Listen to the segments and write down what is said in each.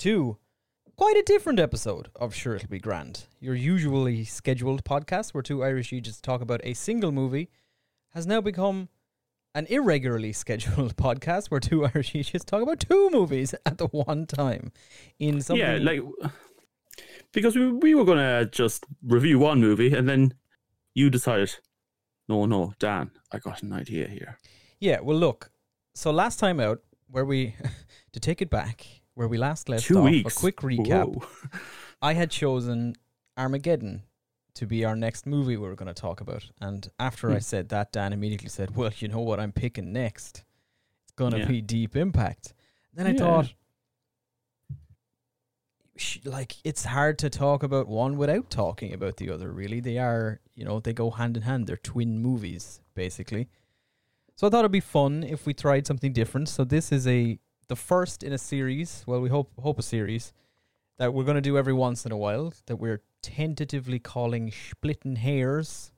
to quite a different episode of Sure It'll Be Grand. Your usually scheduled podcast where two Irish Egypts talk about a single movie has now become an irregularly scheduled podcast where two Irish Egypts talk about two movies at the one time. In something, Yeah, like because we we were gonna just review one movie and then you decided, no, no, Dan, I got an idea here. yeah. Well, look. So last time out, where we to take it back, where we last left Two off, weeks. a quick recap. I had chosen Armageddon to be our next movie we were going to talk about. And after I Hmm. said that, Dan immediately said, Well, you know what I'm picking next? It's going to Yeah. be Deep Impact. Then I Yeah. thought, like, it's hard to talk about one without talking about the other, really. They are, you know, they go hand in hand. They're twin movies, basically. So I thought it'd be fun if we tried something different. So this is a the first in a series. Well, we hope hope a series that we're going to do every once in a while. That we're tentatively calling splitting hairs.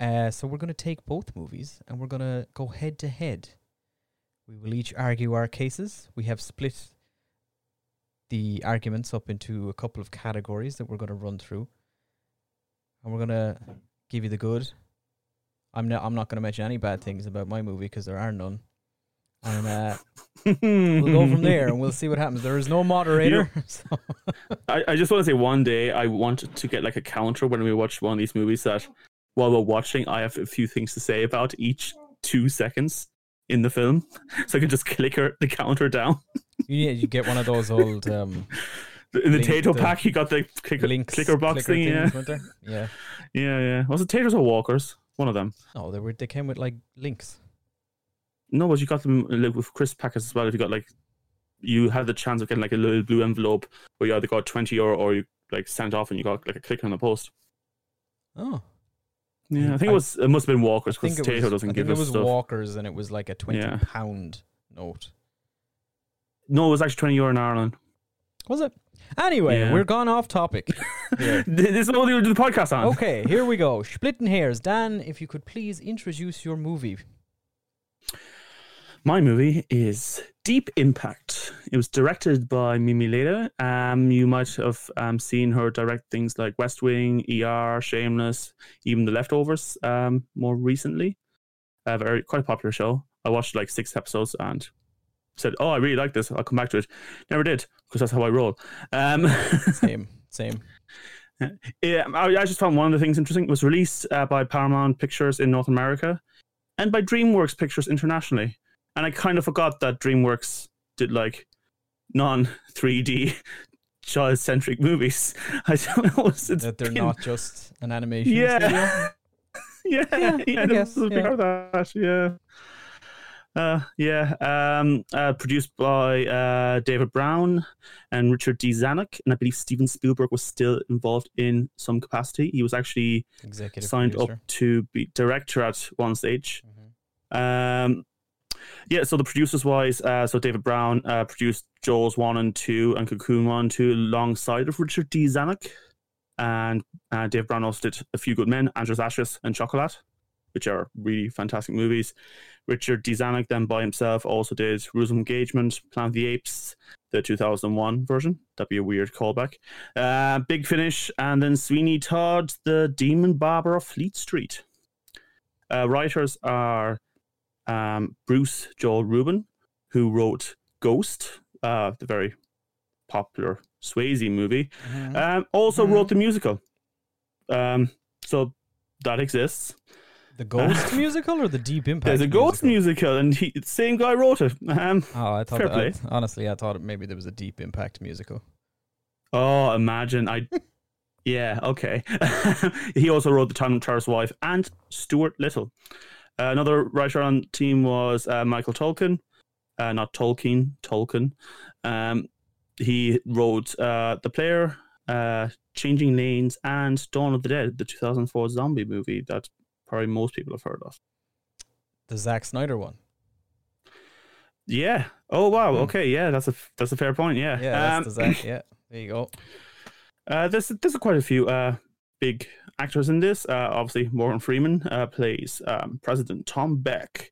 Uh, so we're going to take both movies and we're going to go head to head. We will each argue our cases. We have split the arguments up into a couple of categories that we're going to run through, and we're going to give you the good. I'm not. I'm not going to mention any bad things about my movie because there are none. And uh, we'll go from there, and we'll see what happens. There is no moderator, so I, I just want to say one day I want to get like a counter when we watch one of these movies that while we're watching I have a few things to say about each two seconds in the film. So I can just clicker the counter down. you need you get one of those old um, In the Link Tayto the pack you got the clicker, links clicker box clicker thing, yeah. things. Yeah. Yeah, yeah. Was it Taytos or Walkers? One of them. No, they were. They came with like links. No, but you got them like, with crisp packets as well. If you got like, you had the chance of getting like a little blue envelope where you either got twenty euro or you like sent off and you got like a click on the post. Oh, Yeah, I mm, think I- it was. It must have been Walkers I because it Tayto was. doesn't I give think us it was stuff. Walkers, and it was like a twenty Yeah. pound note. no, it was actually twenty euro in Ireland. Was it? Anyway, Yeah. we're gone off topic. Yeah. this is what we do the podcast on. okay, here we go. Splitting hairs. Dan, if you could please introduce your movie. My movie is Deep Impact. It was directed by Mimi Leder. Um, you might have um, seen her direct things like West Wing, ER, Shameless, even The Leftovers um, more recently. A very quite a popular show. I watched like six episodes and said, "Oh, I really like this. I'll come back to it." Never did because that's how I roll. Um, Same, same. yeah, I, I just found one of the things interesting. It was released uh, by Paramount Pictures in North America and by DreamWorks Pictures internationally. And I kind of forgot that DreamWorks did like non 3D child centric movies. I don't know. It's, That they're been- not just an animation Yeah. studio. Yeah, Yeah, yeah, I guess, yeah. that. Yeah. Uh, yeah, um, uh, produced by uh, David Brown and Richard D. Zanuck, and I believe Steven Spielberg was still involved in some capacity. He was actually Executive signed producer. up to be director at one stage. Mhm. Um, yeah, so the producers wise, uh, so David Brown uh, produced Jaws 1 and 2 and Cocoon 1 and 2 alongside of Richard D. Zanuck. And uh, David Brown also did A Few Good Men, Angela's Ashes, and Chocolate, which are really fantastic movies. Richard D. Zanuck then by himself also did Rules of Engagement, Planet of the Apes, the 2001 version. That'd be a weird callback. Uh, Big Finish, and then Sweeney Todd, the Demon Barber of Fleet Street. Uh, writers are um, Bruce Joel Rubin, who wrote Ghost, uh, the very popular Swayze movie. Mhm. Um, also Mhm. wrote the musical. Um, so that exists. the Ghost musical or the Deep Impact? There's a Ghost musical, and he, same guy wrote it. Um, Oh, I thought. Fair I- honestly, I thought maybe there was a Deep Impact musical. oh, imagine I. yeah, okay. he also wrote The Time Traveler's Wife and Stuart Little. Another writer on team was uh, Michael Tolkien. uh, not Tolkien, Tolkin. Um, he wrote uh, The Player, uh, Changing Lanes, and Dawn of the Dead, the 2004 zombie movie that probably most people have heard of. The Zack Snyder one. Yeah. Oh wow. Hmm. Okay. Yeah, that's a that's a fair point. Yeah. Yeah, that's Um, Zack. Yeah, there you go. Uh, there's there's quite a few uh, big actors in this. Uh, obviously, Morgan Freeman uh, plays um, President Tom Beck.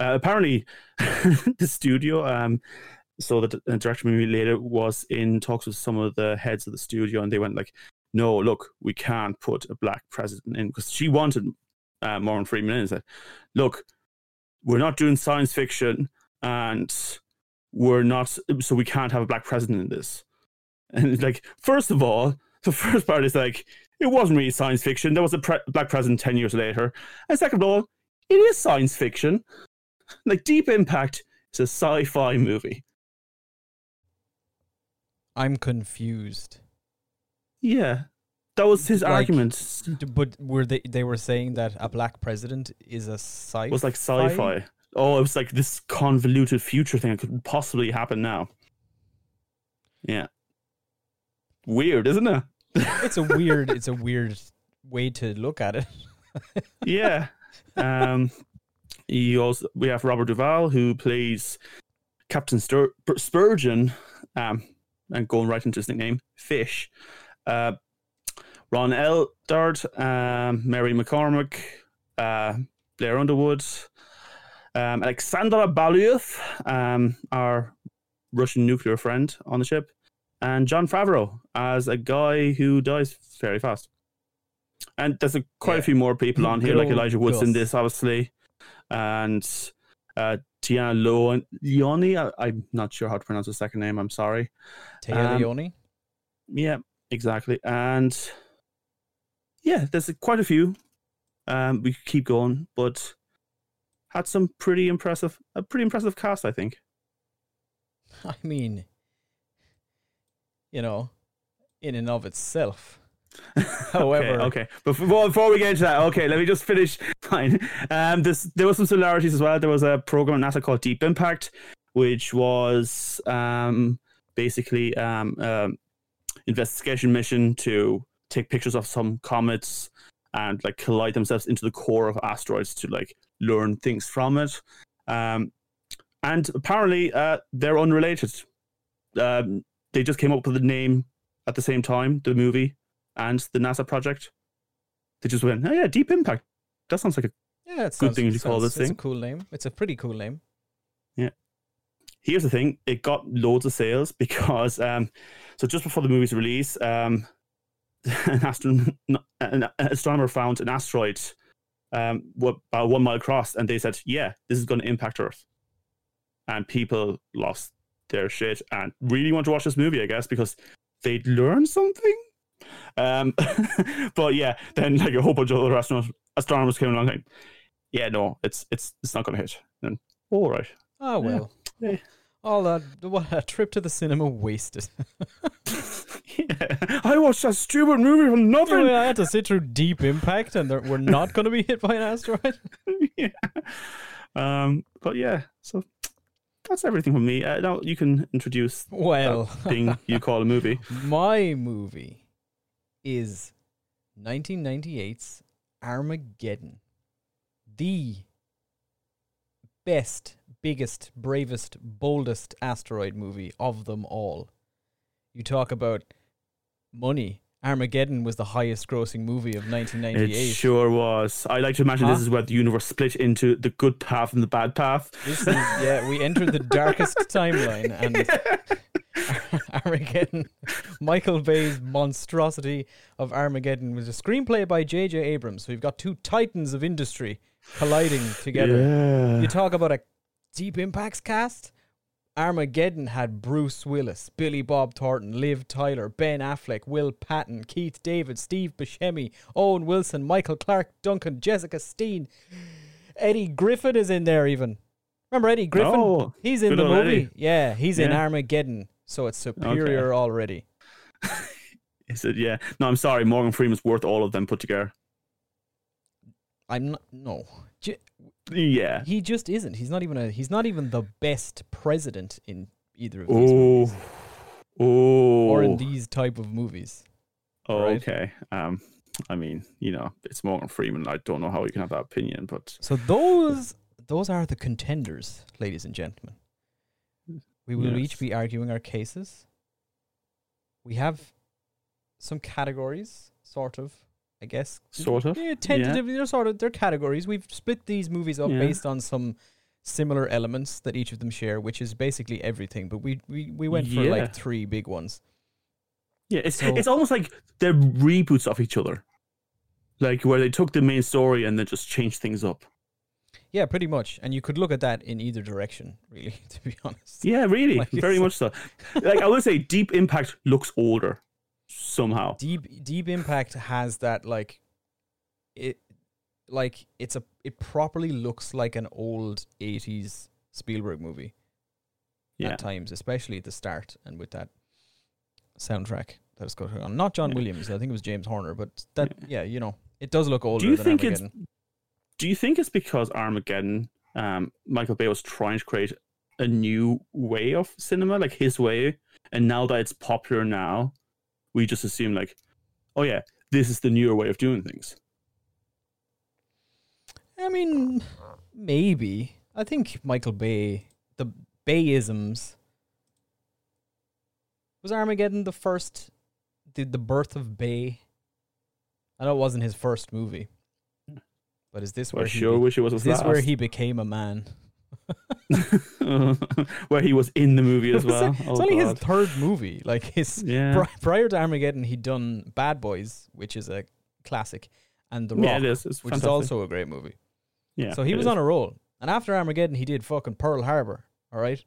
Uh, apparently, the studio, um, so the, the director Mimi Leder was in talks with some of the heads of the studio, and they went like, "No, look, we can't put a black president in because she wanted uh, Morgan Freeman in." And said, "Look, we're not doing science fiction, and we're not, so we can't have a black president in this." And like, first of all, the first part is like, it wasn't really science fiction. There was a pre- black president 10 years later. And second of all, it is science fiction. Like, Deep Impact is a sci fi movie. I'm confused. Yeah. That was his Like- argument. But were they they were saying that a black president is a sci It was like sci fi. Oh, it was like this convoluted future thing that could possibly happen now. Yeah. Weird, isn't it? It's a weird it's a weird way to look at it. yeah. Um, you also we have Robert Duvall who plays Captain Stur- Spurgeon, um, and going right into his nickname, Fish. Uh, Ron Eldard, um, Mary McCormack, uh, Blair Underwood, um, Alexandra Balyuth, um, our Russian nuclear friend on the ship, and Jon Favreau as a guy who dies very fast. And there's a, quite Yeah. a few more people on here, Good like Elijah Woods in this, obviously, and uh, Tiana Lo- Leoni. I, I'm not sure how to pronounce her second name. I'm sorry. Taya Um, Leoni. Yeah, exactly. And yeah, there's quite a few. Um, we could keep going, but had some pretty impressive, a pretty impressive cast, I think. I mean, you know, in and of itself. However- okay, okay. Before, before we get into that, okay, let me just finish. Fine. Um, this there was some similarities as well. There was a program at NASA called Deep Impact, which was um basically um, um investigation mission to take pictures of some comets and like collide themselves into the core of asteroids to like learn things from it. Um, and apparently, uh, they're unrelated. Um, they just came up with the name at the same time, the movie and the NASA project. They just went, oh yeah, Deep Impact. That sounds like a. Yeah, it's Good thing you call this It's a thing. cool name. It's a pretty cool name. Yeah. Here's the thing: it got loads of sales because, um, so just before the movie's release, um, an, astron- an astronomer found an asteroid, um, what about one mile across, and they said, "Yeah, this is going to impact Earth," and people lost their shit and really want to watch this movie, I guess, because they'd learn something. Um, but yeah, then like a whole bunch of other astronomers, astronomers came along, like, "Yeah, no, it's it's it's not going to hit." And all right. Oh well. Yeah. All that what a trip to the cinema wasted. Yeah. I watched that stupid movie for nothing. I had to sit through Deep Impact, and we're not going to be hit by an asteroid. yeah. Um, but yeah, so that's everything from me. Uh, now you can introduce Well, that thing you call a movie. my movie is 1998's Armageddon, the best, biggest, bravest, boldest asteroid movie of them all. You talk about money. Armageddon was the highest grossing movie of 1998. It 1998. sure was. I like to imagine Huh? this is where the universe split into the good path and the bad path. This is yeah, we entered the darkest timeline and Armageddon. Michael Bay's monstrosity of Armageddon was a screenplay by J.J. Abrams. So we've got two titans of industry colliding together. Yeah. You talk about a deep impacts cast. Armageddon had Bruce Willis, Billy Bob Thornton, Liv Tyler, Ben Affleck, Will Patton, Keith David, Steve Buscemi, Owen Wilson, Michael Clarke Duncan, Jessica Steen. Eddie Griffin is in there even. Remember Eddie Griffin? Oh, he's in the movie. Eddie. Yeah, he's in Armageddon. So it's superior already. Is it? Yeah. No, I'm sorry. Morgan Freeman's worth all of them put together. I'm not, no. Yeah. He just isn't. He's not even a. He's not even the best president in either of these movies Oh. Oh. or in these type of movies. Oh, right? okay. Um, I mean, you know, it's Morgan Freeman. I don't know how you can have that opinion, but So those those are the contenders, ladies and gentlemen. We will each be arguing our cases. We have some categories, sort of, I guess. sort of. Yeah, tentatively, they're sort of they're categories. We've split these movies up Yeah. based on some similar elements that each of them share, which is basically everything. But we we, we went for Yeah. like three big ones. Yeah, it's So- it's almost like they're reboots of each other, like where they took the main story and then just changed things up. Yeah, pretty much. And you could look at that in either direction, really, to be honest. Yeah, really, Like, very much so. like I would say, Deep Impact looks older somehow. Deep Deep Impact has that like it like it's a it properly looks like an old 80s Spielberg movie Yeah, at times, especially at the start and with that soundtrack that is going on. Not John Yeah. Williams, I think it was James Horner, but that yeah, you know, it does look older Do you than think it's? Do you think it's because Armageddon, um, Michael Bay was trying to create a new way of cinema, like his way, and now that it's popular now, we just assume like, oh yeah, this is the newer way of doing things. I mean, maybe. I think Michael Bay, the Bayisms. Was Armageddon the first, the, the birth of Bay? I know it wasn't his first movie, hmm. but is this where he sure be- wish it was is his this where he became a man? where he was in the movie as well. it's Oh, only his third movie. Like his yeah. pri- prior to Armageddon, he'd done Bad Boys, which is a classic, and The Rock, yeah, it is. It's which is also a great movie. yeah. so he was is. on a roll. And after Armageddon, he did fucking Pearl Harbor. All right.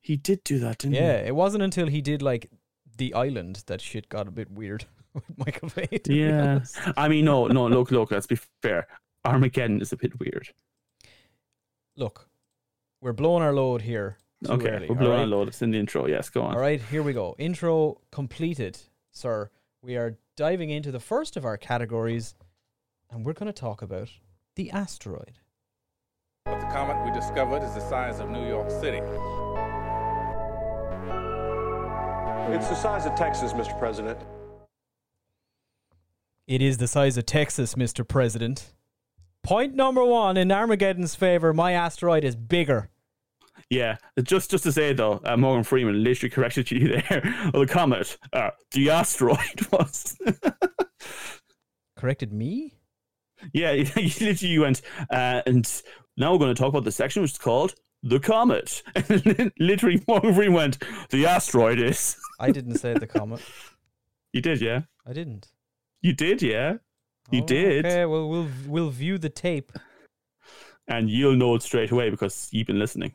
He did do that, didn't he? Yeah, it wasn't until he did like The Island that shit got a bit weird with Michael Bay. Yeah. I mean, no, no. Look, look. Let's be fair. Armageddon is a bit weird. Look, we're blowing our load here. Okay, early, we're blowing right? a load. It's in the intro. Yes, go on. All right, here we go. Intro completed, sir. We are diving into the first of our categories, and we're going to talk about the asteroid. But the comet we discovered is the size of New York City. It's the size of Texas, Mr. President. It is the size of Texas, Mr. President. Point number one in Armageddon's favor: my asteroid is bigger. Yeah, just just to say though, uh, Morgan Freeman literally corrected you there. well, the comet, uh, the asteroid was. Corrected me? yeah, you literally went, uh, and now we're going to talk about the section which is called the comet. And literally, Morgan Freeman went, the asteroid is. I didn't say the comet. You did, yeah. I didn't. You did, yeah. You Oh, did. Okay, well we'll we'll view the tape. And you'll know it straight away because you've been listening.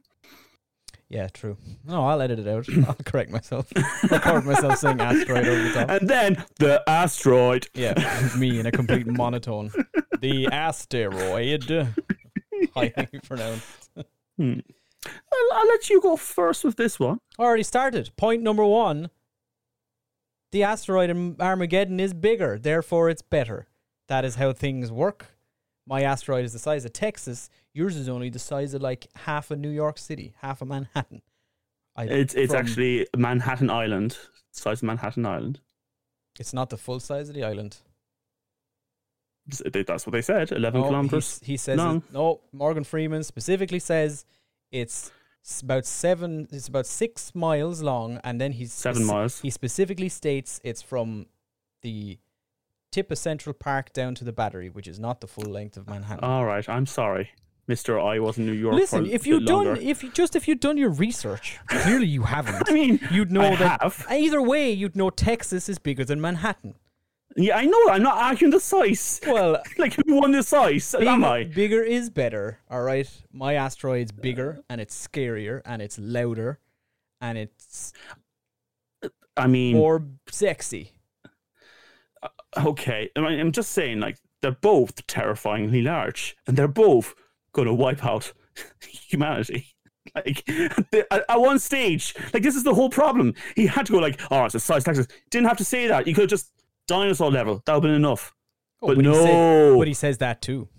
Yeah, true. No, I'll edit it out. I'll correct myself. Record myself saying asteroid over the top. And then the asteroid. Yeah, me in a complete monotone. The asteroid. Highly pronounced. Hmm. I'll, I'll let you go first with this one. Already started. Point number one. The asteroid in Armageddon is bigger, therefore it's better. That is how things work. My asteroid is the size of Texas. Yours is only the size of like half of New York City, half of Manhattan. I, It's it's from- actually Manhattan Island, size of Manhattan Island. It's not the full size of the island. That's what they said. Eleven No, kilometers. He, says long. it- no. Morgan Freeman specifically says it's about seven. It's about six miles long, and then he's Seven miles. He specifically states it's from the tip of Central Park down to the Battery, which is not the full length of Manhattan. All right, I'm sorry, Mister. I was in New York. Listen, if you'd done, longer. if you just if you'd done your research, clearly you haven't. I mean, You'd know I that have. either way, you'd know Texas is bigger than Manhattan. Yeah, I know. I'm not arguing the size. Well, Like who won the size? Am I? bigger is better, all right? My asteroid's bigger and it's scarier and it's louder and it's I mean, more sexy. Uh, okay. I mean, I'm just saying, like they're both terrifyingly large, and they're both going to wipe out humanity. Like at one stage, like this is the whole problem. He had to go like, "Oh, it's a size Texas." Didn't have to say that. You could have just dinosaur level. That would have been enough. Oh, But He no. said, but he says that too.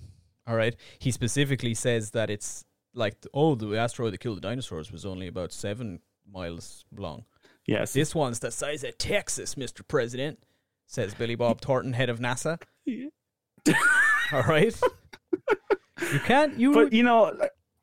All right. He specifically says that it's like, oh, the asteroid that killed the dinosaurs was only about seven miles long. Yes. This one's the size of Texas, Mr. President, says Billy Bob Thornton, head of NASA. All right. You can't. You. But you know,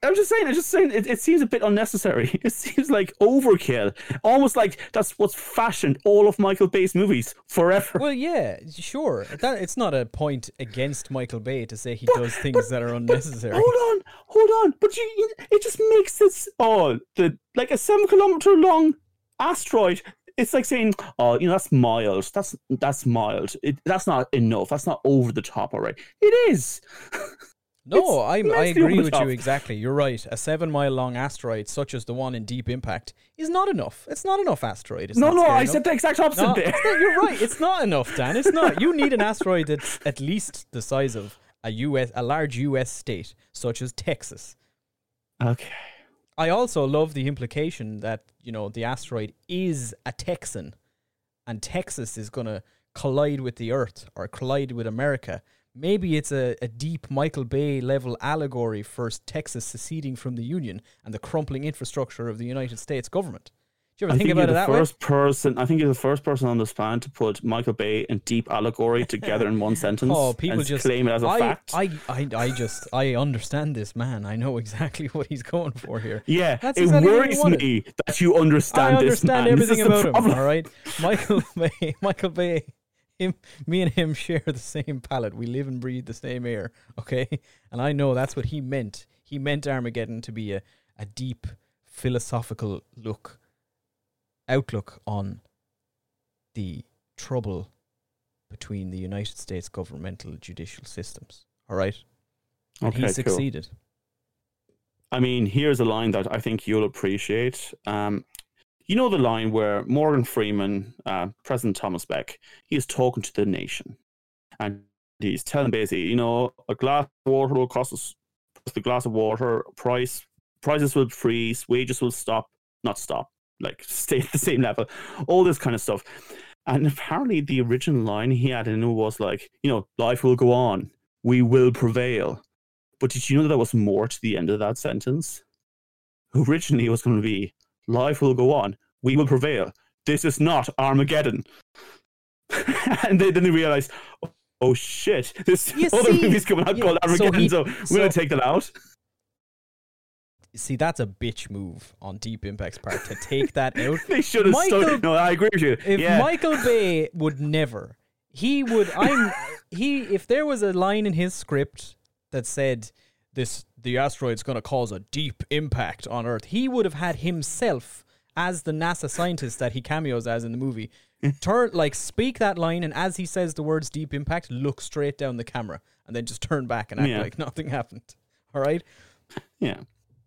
I'm just saying. I'm just saying. It, it seems a bit unnecessary. It seems like overkill. Almost like that's what's fashioned all of Michael Bay's movies forever. well, yeah, sure. That it's not a point against Michael Bay to say he does things that are unnecessary. Hold on, hold on. But you, it just makes this oh the like a seven kilometer long asteroid. It's like saying, oh, you know, that's mild. That's that's mild. It, that's not enough. That's not over the top. All right, it is. No, I I agree with you exactly. You're right. A seven mile long asteroid, such as the one in Deep Impact, is not enough. It's not enough asteroid. It's no, not no, I enough. said the exact opposite No, there. not- you're right. It's not enough, Dan. It's not. You need an asteroid that's at least the size of a US, a large US state, such as Texas. Okay. I also love the implication that you know the asteroid is a Texan, and Texas is going to collide with the Earth or collide with America. Maybe it's a, a deep Michael Bay level allegory for Texas seceding from the Union and the crumpling infrastructure of the United States government. Do you ever I think, think about you're it the that way? first person. I think you're the first person on this planet to put Michael Bay and deep allegory together in one sentence. Oh, people and just claim it as a I, fact. I, I, I just I understand this man. I know exactly what he's going for here. yeah, That's it exactly worries me that you understand I this understand man. Everything about him. All right, Michael Bay. Michael Bay. Him, me, and him share the same palate. We live and breathe the same air. Okay, and I know that's what he meant. He meant Armageddon to be a, a deep philosophical look, outlook on the trouble between the United States governmental judicial systems. All right, and Okay, he cool. succeeded. I mean, here's a line that I think you'll appreciate. Um, you know the line where Morgan Freeman, uh, President Thomas Beck, he is talking to the nation, and he's telling basically, you know, a glass of water will cost us the glass of water price, prices will freeze, wages will stop, not stop, like stay at the same level, all this kind of stuff. And apparently, the original line he had in it was like, you know, life will go on, we will prevail. But did you know that there was more to the end of that sentence? Originally, it was going to be life will go on, we will prevail. This is not Armageddon. and they, then they realized, oh, oh shit, this You other see, movie's coming out yeah, called so Armageddon, he- so, we're so- going to take that out. See, that's a bitch move on Deep Impact's part to take that out. They should have stuck. No, I agree with you. If yeah. Michael Bay would never, he would. I'm he. If there was a line in his script that said this, the asteroid's going to cause a deep impact on Earth, he would have had himself as the NASA scientist that he cameos as in the movie. Turn like speak that line, and as he says the words "deep impact," look straight down the camera, and then just turn back and act Yeah. like nothing happened. All right. Yeah.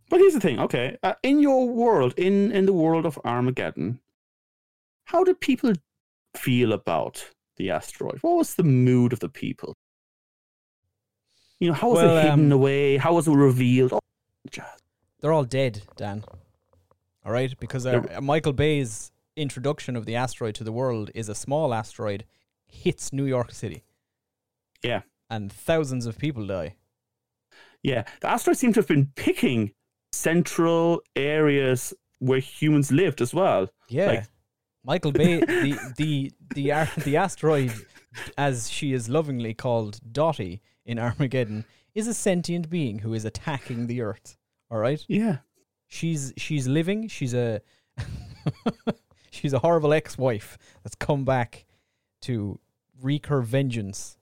But here's the thing, okay. Uh, in your world, in, in the world of Armageddon, how did people feel about the asteroid? What was the mood of the people? You know, how was Well, it hidden um, away? How was it revealed? Oh. They're all dead, Dan. All right, because uh, Michael Bay's introduction of the asteroid to the world is a small asteroid hits New York City, yeah. and thousands of people die. Yeah. The asteroid seems to have been picking central areas where humans lived as well. Yeah, Like- Michael Bay, the the the ar- the asteroid, as she is lovingly called Dottie in Armageddon, is a sentient being who is attacking the Earth. All right, Yeah. she's she's living. She's a she's a horrible ex-wife that's come back to wreak her vengeance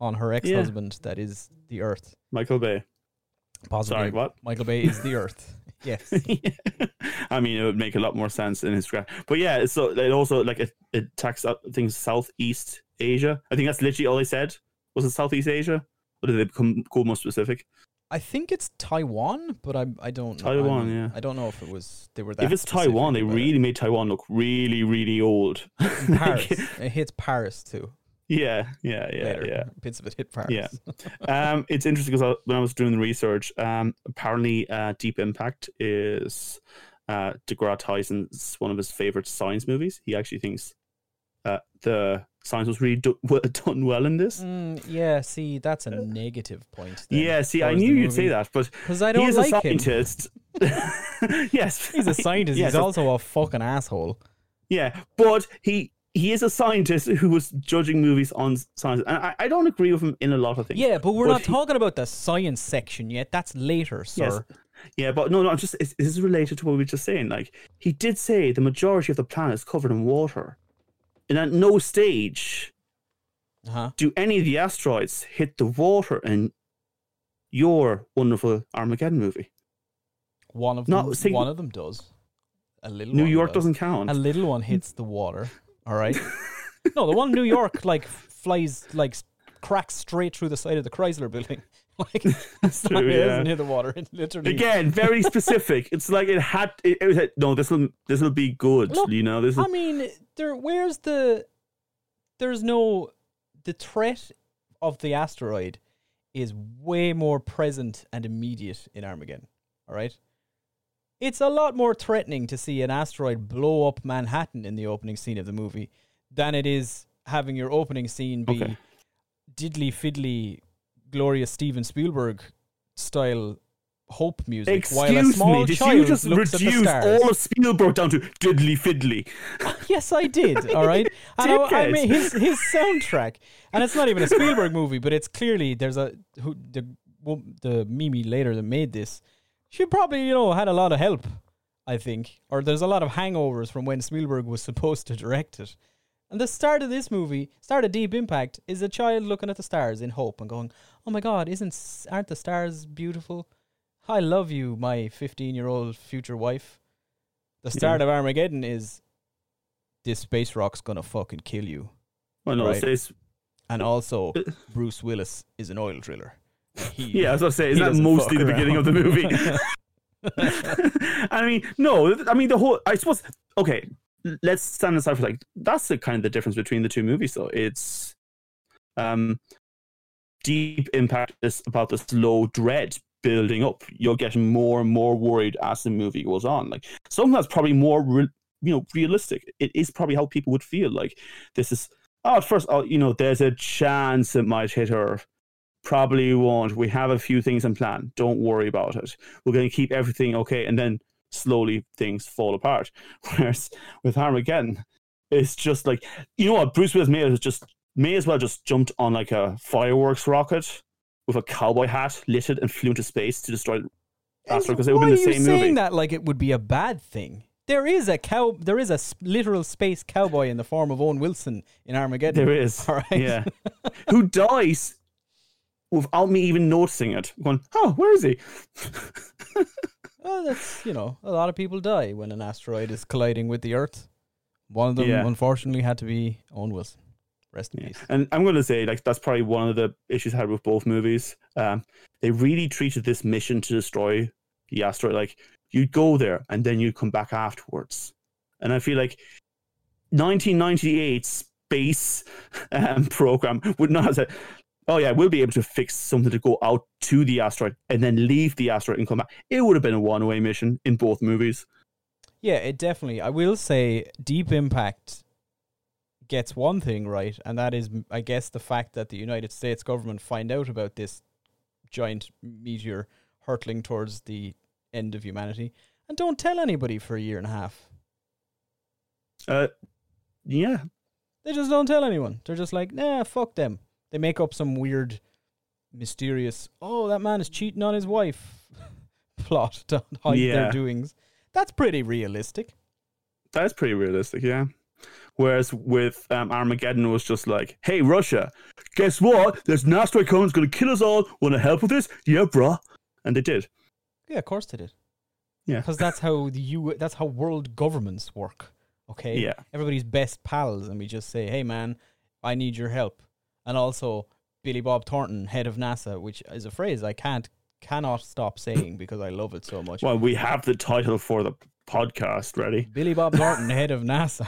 on her ex-husband that is the Earth. Michael Bay. Possibly, Sorry, what? Michael Bay is the Earth. Yes. I mean, it would make a lot more sense in his graph. But yeah, so it also like it, it attacks up things Southeast Asia. I think that's literally all they said. Was it Southeast Asia? Or did they become go more specific? I think it's Taiwan, but I I don't know. Taiwan, I'm- yeah. I don't know if it was they were that. if it's Taiwan, they about it. really made Taiwan look really, really old. Paris. it hits Paris too. Yeah, yeah, yeah, later. yeah. Bits of it hit Paris. Yeah. um, it's interesting because when I was doing the research, um, apparently uh, Deep Impact is uh, DeGrasse Tyson's one of his favorite science movies. He actually thinks uh, the science was really do- well, done well in this. Mm, yeah, see, that's a negative point. then, yeah, see, I knew you'd say that, but because I don't is like a him. scientist. yes, He's a scientist. Yes, He's also a fucking asshole. Yeah, but he he is a scientist who was judging movies on science, and I, I don't agree with him in a lot of things. Yeah, but we're But not he- talking about the science section yet. That's later, sir. Yes. Yeah, but no, no, I'm just this is related to what we were just saying. Like he did say the majority of the planet is covered in water, and at no stage Uh-huh. do any of the asteroids hit the water in your wonderful Armageddon movie. One of them, see- one of them does. A little New York does. doesn't count. A little one hits the water. All right. no, the one in New York like flies like cracks straight through the side of the Chrysler building. Like it's not, true, it yeah. doesn't hit the water. It literally Again, very specific. it's like it had. It, it had no, this will this will be good. Look, you know, this is I mean, there. Where's the? There's no. The threat of the asteroid is way more present and immediate in Armageddon. All right. It's a lot more threatening to see an asteroid blow up Manhattan in the opening scene of the movie than it is having your opening scene be Okay. diddly fiddly, glorious Steven Spielberg style hope music. while a small me, did child you just looks reduce all of Spielberg down to diddly fiddly? Yes, I did. All right, and I, I mean his his soundtrack, and it's not even a Spielberg movie, but it's clearly there's a who the the Mimi Leder that made this. She probably you know had a lot of help, I think, or there's a lot of hangovers from when Spielberg was supposed to direct it. And the start of this movie, start of Deep Impact, is a child looking at the stars in hope and going, "Oh my God, isn't aren't the stars beautiful? I love you, my 15 year old future wife." The start of Armageddon is this space rock's gonna fucking kill you. Well, no, Right. And also, Bruce Willis is an oil driller. Yeah, as I say, isn't that mostly the beginning of the movie? I mean, no, I mean the whole. I suppose. Okay, let's stand aside for like that's the kind of the difference between the two movies. Though it's, um, deep impact is about the slow dread building up. You're getting more and more worried as the movie goes on. Like something that's probably more, re- you know, realistic. It is probably how people would feel. Like this is. Oh, at first, oh, you know, there's a chance it might hit Earth. Probably won't. We have a few things in plan. Don't worry about it. We're going to keep everything okay, and then slowly things fall apart. Whereas with Armageddon, it's just like you know what Bruce Willis may as just may as well just jumped on like a fireworks rocket with a cowboy hat, lit it, and flew into space to destroy the asteroid because it would Why have are been the you same saying movie. that like it would be a bad thing? There is a cow. There is a literal space cowboy in the form of Owen Wilson in Armageddon. There is, All right. yeah, who dies without me even noticing it. Going, oh, where is he? Well, that's you know, a lot of people die when an asteroid is colliding with the Earth. One of them, Yeah. unfortunately, had to be Owen Wilson. Rest in Yeah. peace. And I'm going to say, like, that's probably one of the issues I had with both movies. Um, they really treated this mission to destroy the asteroid like you'd go there and then you'd come back afterwards. And I feel like 1998 space um, program would not have said, "Oh yeah, we'll be able to fix something to go out to the asteroid and then leave the asteroid and come back." It would have been a one-way mission in both movies. Yeah, it definitely. I will say, Deep Impact gets one thing right, and that is, I guess, the fact that the United States government find out about this giant meteor hurtling towards the end of humanity, and don't tell anybody for a year and a half. Uh, yeah, They just don't tell anyone. They're just like, nah, fuck them. They make up some weird, mysterious, oh, that man is cheating on his wife plot to hide Yeah. their doings. That's pretty realistic. That's pretty realistic, yeah. Whereas with um, Armageddon, it was just like, hey, Russia, guess what? There's an asteroid coming, it's going to kill us all. Want to help with this? Yeah, bruh. And they did. Yeah, of course they did. Yeah. because that's how the U. That's how world governments work. Okay. Yeah. Everybody's best pals, and we just say, "Hey, man, I need your help." And also, Billy Bob Thornton, head of NASA, which is a phrase I can't cannot stop saying because I love it so much. Well, we have the title for the podcast ready. Billy Bob Thornton, head of NASA.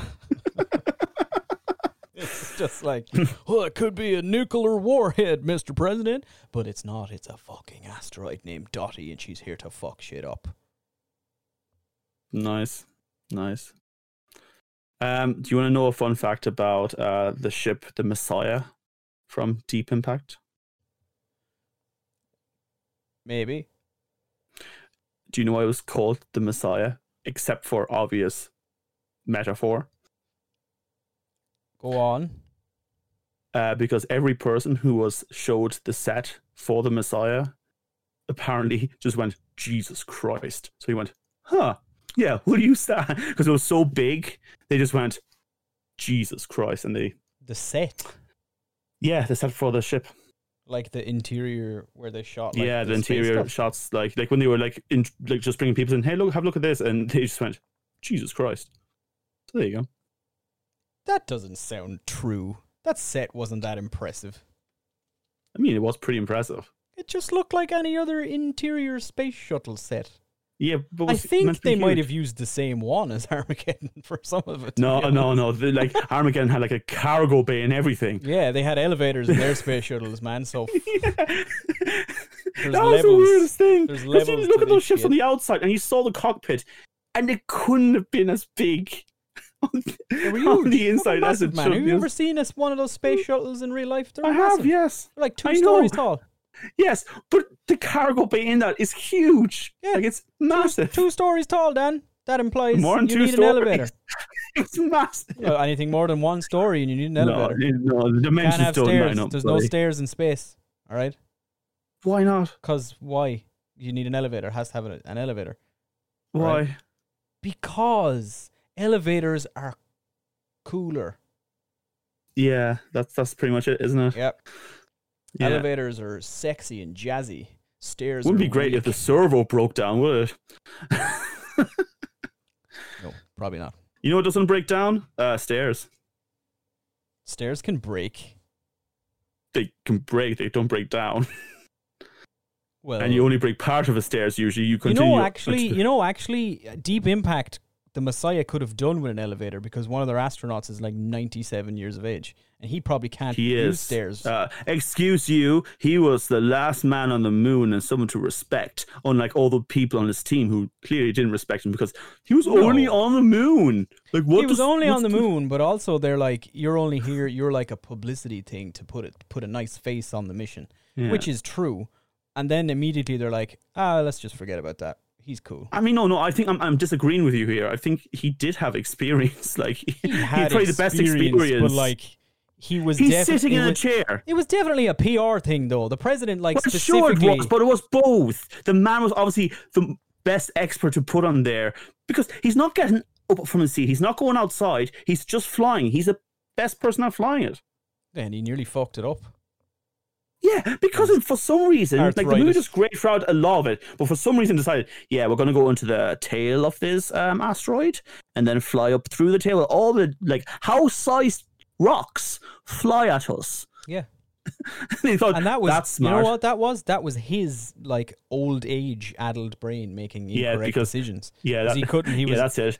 it's just like, well, it could be a nuclear warhead, Mr. President, but it's not. It's a fucking asteroid named Dottie, and she's here to fuck shit up. Nice. Nice. Um, do you want to know a fun fact about uh, the ship, the Messiah, from Deep Impact? Maybe. Do you know why it was called the Messiah, except for obvious metaphor? Go on. Uh, because every person who was showed the set for the Messiah apparently just went, Jesus Christ. So he went, huh, yeah, will you stand? Because it was so big, they just went, Jesus Christ. And they, The set, yeah, they set for the ship. like the interior where they shot. Like, yeah, the, space interior shots, like like when they were like in, like just bringing people in, hey, look, have a look at this, and they just went, Jesus Christ. So there you go. That doesn't sound true. That set wasn't that impressive. I mean, it was pretty impressive. It just looked like any other interior space shuttle set. Yeah, but I think they might have used the same one as Armageddon for some of it. No, no, no. The, like Armageddon had like a cargo bay and everything. Yeah, they had elevators in their space shuttles, man. So that There's was the weirdest thing. There's 'Cause you levels look to at those ships on the outside, and you saw the cockpit, and it couldn't have been as big on, on the inside as it man. should Have you ever seen us one of those space shuttles in real life? They're I massive. have, yes, They're like two I know. stories tall. Yes, but the cargo bay in that is huge. Yeah. Like it's massive. Two stories tall, Dan. That implies More than you two need stories. an elevator. it's massive. Anything more than one story, and you need an elevator. no, no the Can't dimensions have don't stairs. line up. There's no stairs in space. All right. Why not? Because why? You need an elevator. It has to have an, an elevator. Why? Right. Because elevators are cooler. Yeah, that's that's pretty much it, isn't it? Yep. Yeah. Elevators are sexy and jazzy. Stairs Wouldn't be great if the servo broke down, would it? No, probably not. you know what doesn't break down? Uh, stairs. Stairs can break. They can break, they don't break down. Well, and you only break part of a stairs usually. You continue. you know, actually, you know, actually, uh, Deep Impact, the Messiah could have done with an elevator because one of their astronauts is like 97 years of age, and he probably can't he use is. stairs. Uh, excuse you, he was the last man on the moon and someone to respect, unlike all the people on his team who clearly didn't respect him because he was No. only on the moon. Like what? he was does- only on the moon, but also they're like, you're only here. You're like a publicity thing to put it, put a nice face on the mission, Yeah. which is true. And then immediately they're like, ah, let's just forget about that. He's cool. I mean, no, no. I think I'm, I'm disagreeing with you here. I think he did have experience. Like he, He he had probably the best experience. but like he was he's defi- sitting it in a was- chair. It was definitely a PR thing, though. The president, like, Well, sure it specifically, was, but it was both. The man was obviously the best expert to put on there because he's not getting up from his seat. He's not going outside. He's just flying. He's the best person at flying it. and he nearly fucked it up. Yeah, because for some reason, like the movie Arthritis. was great throughout a lot of it, but for some reason decided, yeah, we're going to go into the tail of this um, asteroid and then fly up through the tail. All the like house-sized rocks fly at us. Yeah, they thought and that was that's you know what that was. That was his like old age addled brain making Yeah, incorrect because- decisions. Yeah, that, he couldn't. He yeah, that's it.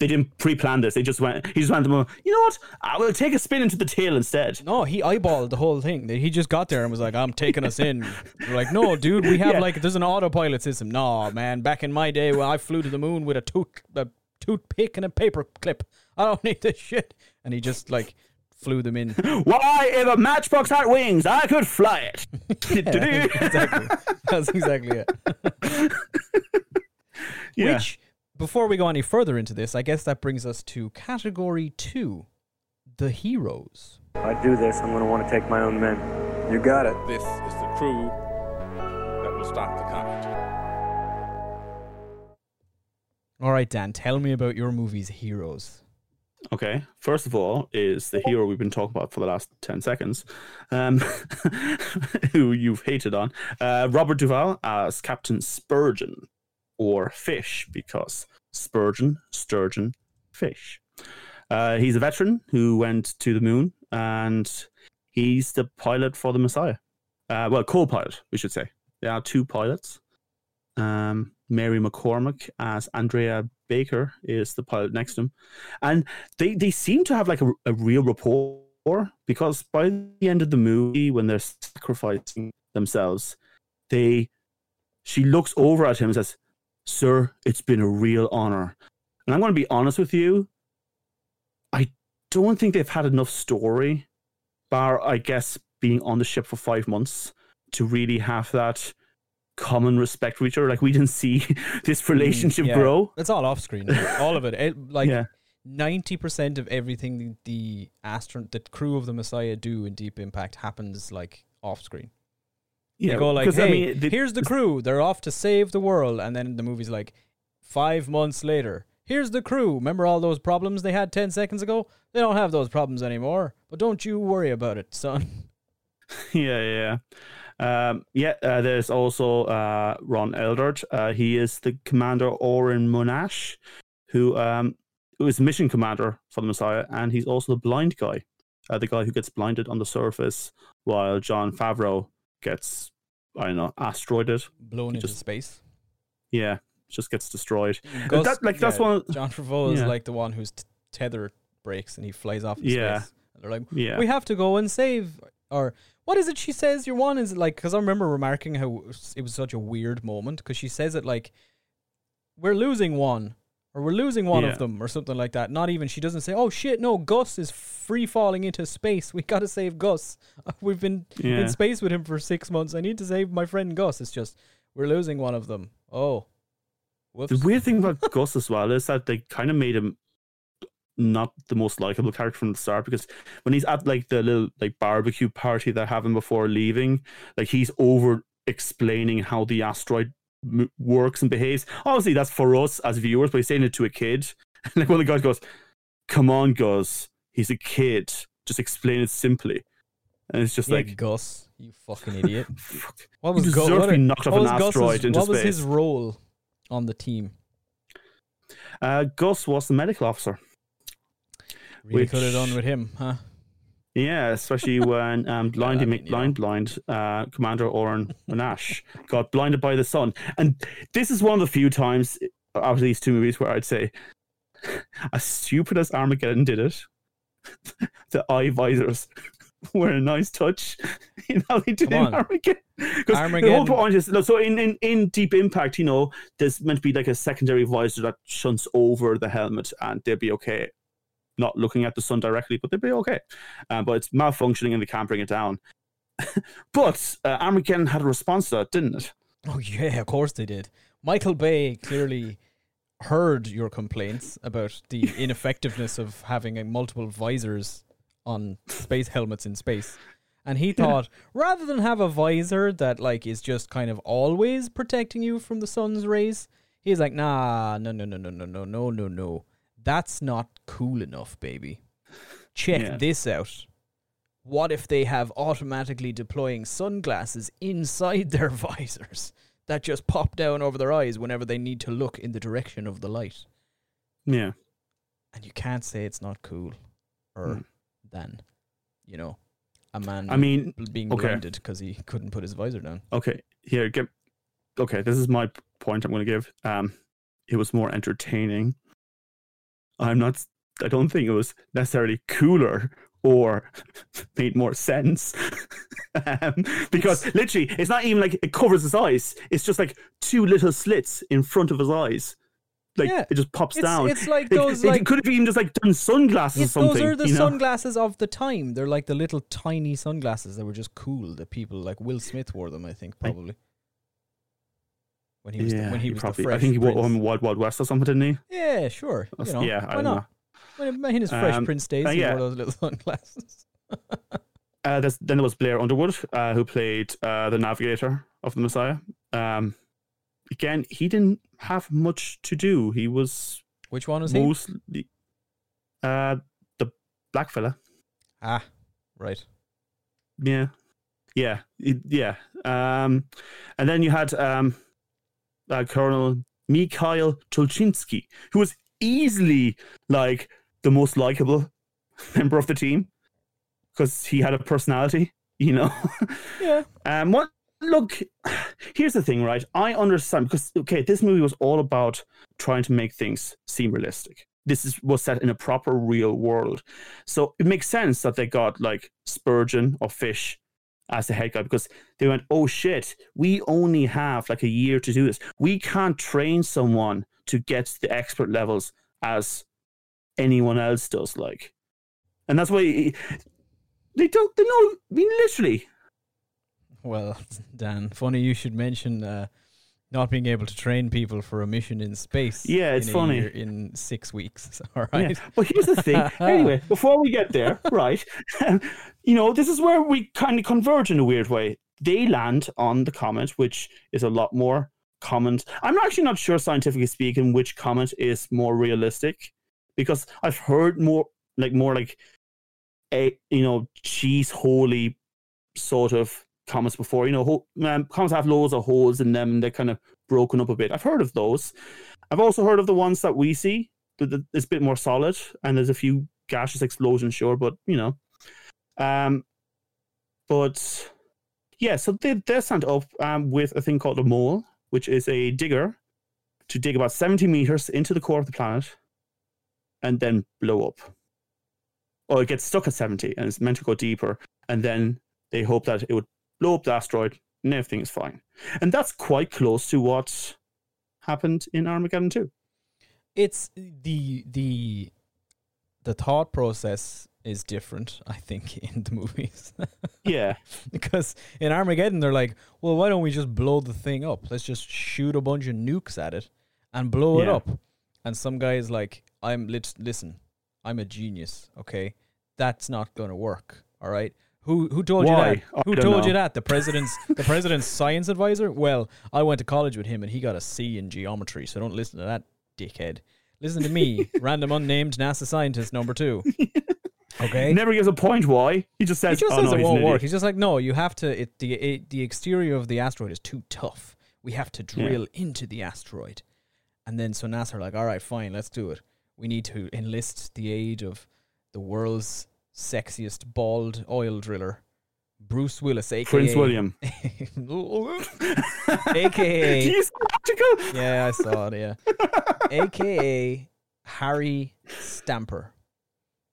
They didn't pre-plan this. They just went. He just went to them. You know what? I will take a spin into the tail instead. No, he eyeballed the whole thing. He just got there and was like, "I'm taking us in." We're like, "No, dude, we have Yeah. like there's an autopilot system." No, man, back in my day when I flew to the moon with a tooth a toothpick and a paper clip, I don't need this shit. And he just like flew them in. Why, if a matchbox had wings, I could fly it. Do-do-do. exactly. That's exactly it. yeah. Which, before we go any further into this, I guess that brings us to category two, the heroes. If I do this, I'm going to want to take my own men. You got it. This is the crew that will stop the comet. All right, Dan, tell me about your movie's heroes. Okay. First of all, is the hero we've been talking about for the last ten seconds, um, who you've hated on, uh, Robert Duvall as Captain Spurgeon, or Fish, because Spurgeon, sturgeon, fish. Uh, he's a veteran who went to the moon, and he's the pilot for the Messiah. Uh, well, co-pilot, we should say. There are two pilots. Um, Mary McCormack as Andrea Baker is the pilot next to him, and they they seem to have like a, a real rapport because by the end of the movie, when they're sacrificing themselves, they she looks over at him and says, "Sir, it's been a real honor." And I'm going to be honest with you. I don't think they've had enough story, bar I guess being on the ship for five months to really have that common respect for each other. Like we didn't see this relationship Mm, Yeah. grow. It's all off screen. all of it. it like yeah, ninety percent of everything the astron the crew of the Messiah do in Deep Impact happens like off screen. Yeah. They go like, "Hey, I mean, the- here's the crew. They're off to save the world," and then the movie's like, five months later, here's the crew. Remember all those problems they had ten seconds ago? They don't have those problems anymore. But don't you worry about it, son. yeah, yeah. yeah. Um, yeah, uh, there's also uh, Ron Eldard. Uh, he is the commander Oren Monash, who um, who is mission commander for the Messiah, and he's also the blind guy, uh, the guy who gets blinded on the surface, while Jon Favreau gets, I don't know, asteroided. Blown into just- space. Yeah, just gets destroyed. That- like, that's one- Jon Favreau is yeah. like the one whose t- tether breaks and he flies off Yeah. space. And they're like, Yeah, we have to go and save or what is it she says your one is like because i remember remarking how it was such a weird moment because she says it like we're losing one or we're losing one Yeah. of them or something like that. Not even she doesn't say oh shit no gus is free falling into space. We gotta save gus. We've been yeah. in space with him for six months. I need to save my friend gus. It's just we're losing one of them. Oh whoops. The weird thing about Gus as well is that they kind of made him not the most likable character from the start because when he's at like the little like barbecue party they're having before leaving, like he's over explaining how the asteroid m- works and behaves. Obviously, that's for us as viewers, but he's saying it to a kid. like one of the guys goes, "Come on, Gus, he's a kid. Just explain it simply." And it's just Yeah, like, gus you fucking idiot what was Gus to knocked off what an was Gus's- into what was his role on the team Uh, Gus was the medical officer. Really could have done with him, huh? Yeah, especially when um, Blindy you McBlind Blind, uh, Commander Oren Monash, got blinded by the sun. And this is one of the few times out of these two movies where I'd say, as stupid as Armageddon did it, the eye visors were a nice touch in how they did Come in on. Armageddon. Because the whole point is, so in, in, in Deep Impact, you know, there's meant to be like a secondary visor that shunts over the helmet and they'll be okay not looking at the sun directly, but they'll be okay. Um, but it's malfunctioning and they can't bring it down. but uh, Armageddon had a response to that, didn't it? Oh yeah, of course they did. Michael Bay clearly heard your complaints about the ineffectiveness of having uh, multiple visors on space helmets in space. And he thought rather than have a visor that like is just kind of always protecting you from the sun's rays, he's like, "Nah, no no no no no no no no no. That's not cool enough, baby. Check Yeah. this out. What if they have automatically deploying sunglasses inside their visors that just pop down over their eyes whenever they need to look in the direction of the light? Yeah. And you can't say it's not cool or than, you know, a man I mean, being okay. blinded because he couldn't put his visor down. okay, here, get. Okay, this is my point I'm going to give. Um, it was more entertaining. I'm not. I don't think it was necessarily cooler or made more sense. um, because literally, it's not even like it covers his eyes. It's just like two little slits in front of his eyes. Like Yeah, it just pops It's, down. it's like It- those it, like could have even just like done sunglasses or something. those are the you know? sunglasses of the time. They're like the little tiny sunglasses that were just cool. That people like Will Smith wore them. I think probably when he was the, when he he was probably. I think he wore prince. on Wild Wild West or something, didn't he? Yeah, sure. You know, yeah, I why don't not? know. When in his fresh Um, prince days, uh, he yeah. wore those little sunglasses. Uh, there's, then there was Blair Underwood, uh, who played uh, the navigator of the Messiah. Um, again, he didn't have much to do. He was Which one was he? mostly uh, the black fella. Ah, right. Yeah, yeah, yeah. Um, and then you had um, uh, Colonel Mikhail Tulchinsky, who was easily like the most likable member of the team because he had a personality, you know. Yeah. Um, what? Look, here's the thing, right? I understand because okay, this movie was all about trying to make things seem realistic. This is was set in a proper real world, so it makes sense that they got like Spurgeon or Fish as the head guy because they went, oh shit, we only have like a year to do this. We can't train someone to get to the expert levels as anyone else does. Like, and that's why they don't. They know. I mean, literally. Well, Dan, funny you should mention uh, not being able to train people for a mission in space. Yeah, it's in funny. in six weeks. All right. Yeah. But here's the thing. anyway, before we get there, right? you know, this is where we kind of converge in a weird way. They land on the comet, which is a lot more common. I'm actually not sure, scientifically speaking, which comet is more realistic, because I've heard more like more like a you know cheese holy sort of comments before. You know, ho- um, comets have loads of holes in them, they're kind of broken up a bit. I've heard of those. I've also heard of the ones that we see that it's a bit more solid, and there's a few gaseous explosions, sure, but you know, um, but yeah, so they they're sent up um with a thing called a mole, which is a digger to dig about seventy meters into the core of the planet, and then blow up. Or it gets stuck at seventy, and it's meant to go deeper, and then they hope that it would blow up the asteroid, and everything is fine, and that's quite close to what happened in Armageddon too. it's the the the thought process is different, I think, in the movies. Yeah. because in Armageddon they're like, well, why don't we just blow the thing up? Let's just shoot a bunch of nukes at it and blow it up. And some guy is like, I'm lit- listen, I'm a genius, okay? That's not going to work, all right? Who who told Why? you that? Who told you that? The president's the president's science advisor? Well, I went to college with him and he got a C in geometry, so don't listen to that dickhead. Listen to me, random unnamed NASA scientist number 2. Okay? He never gives a point why. He just He says, just oh, says no, it he's won't work. He's just like, no, you have to. It, the it, the exterior of the asteroid is too tough. We have to Yeah. drill into the asteroid, and then so NASA are like, all right, fine, let's do it. We need to enlist the aid of the world's sexiest bald oil driller, Bruce Willis, aka Prince William. aka yeah, I saw it. Yeah, aka Harry Stamper.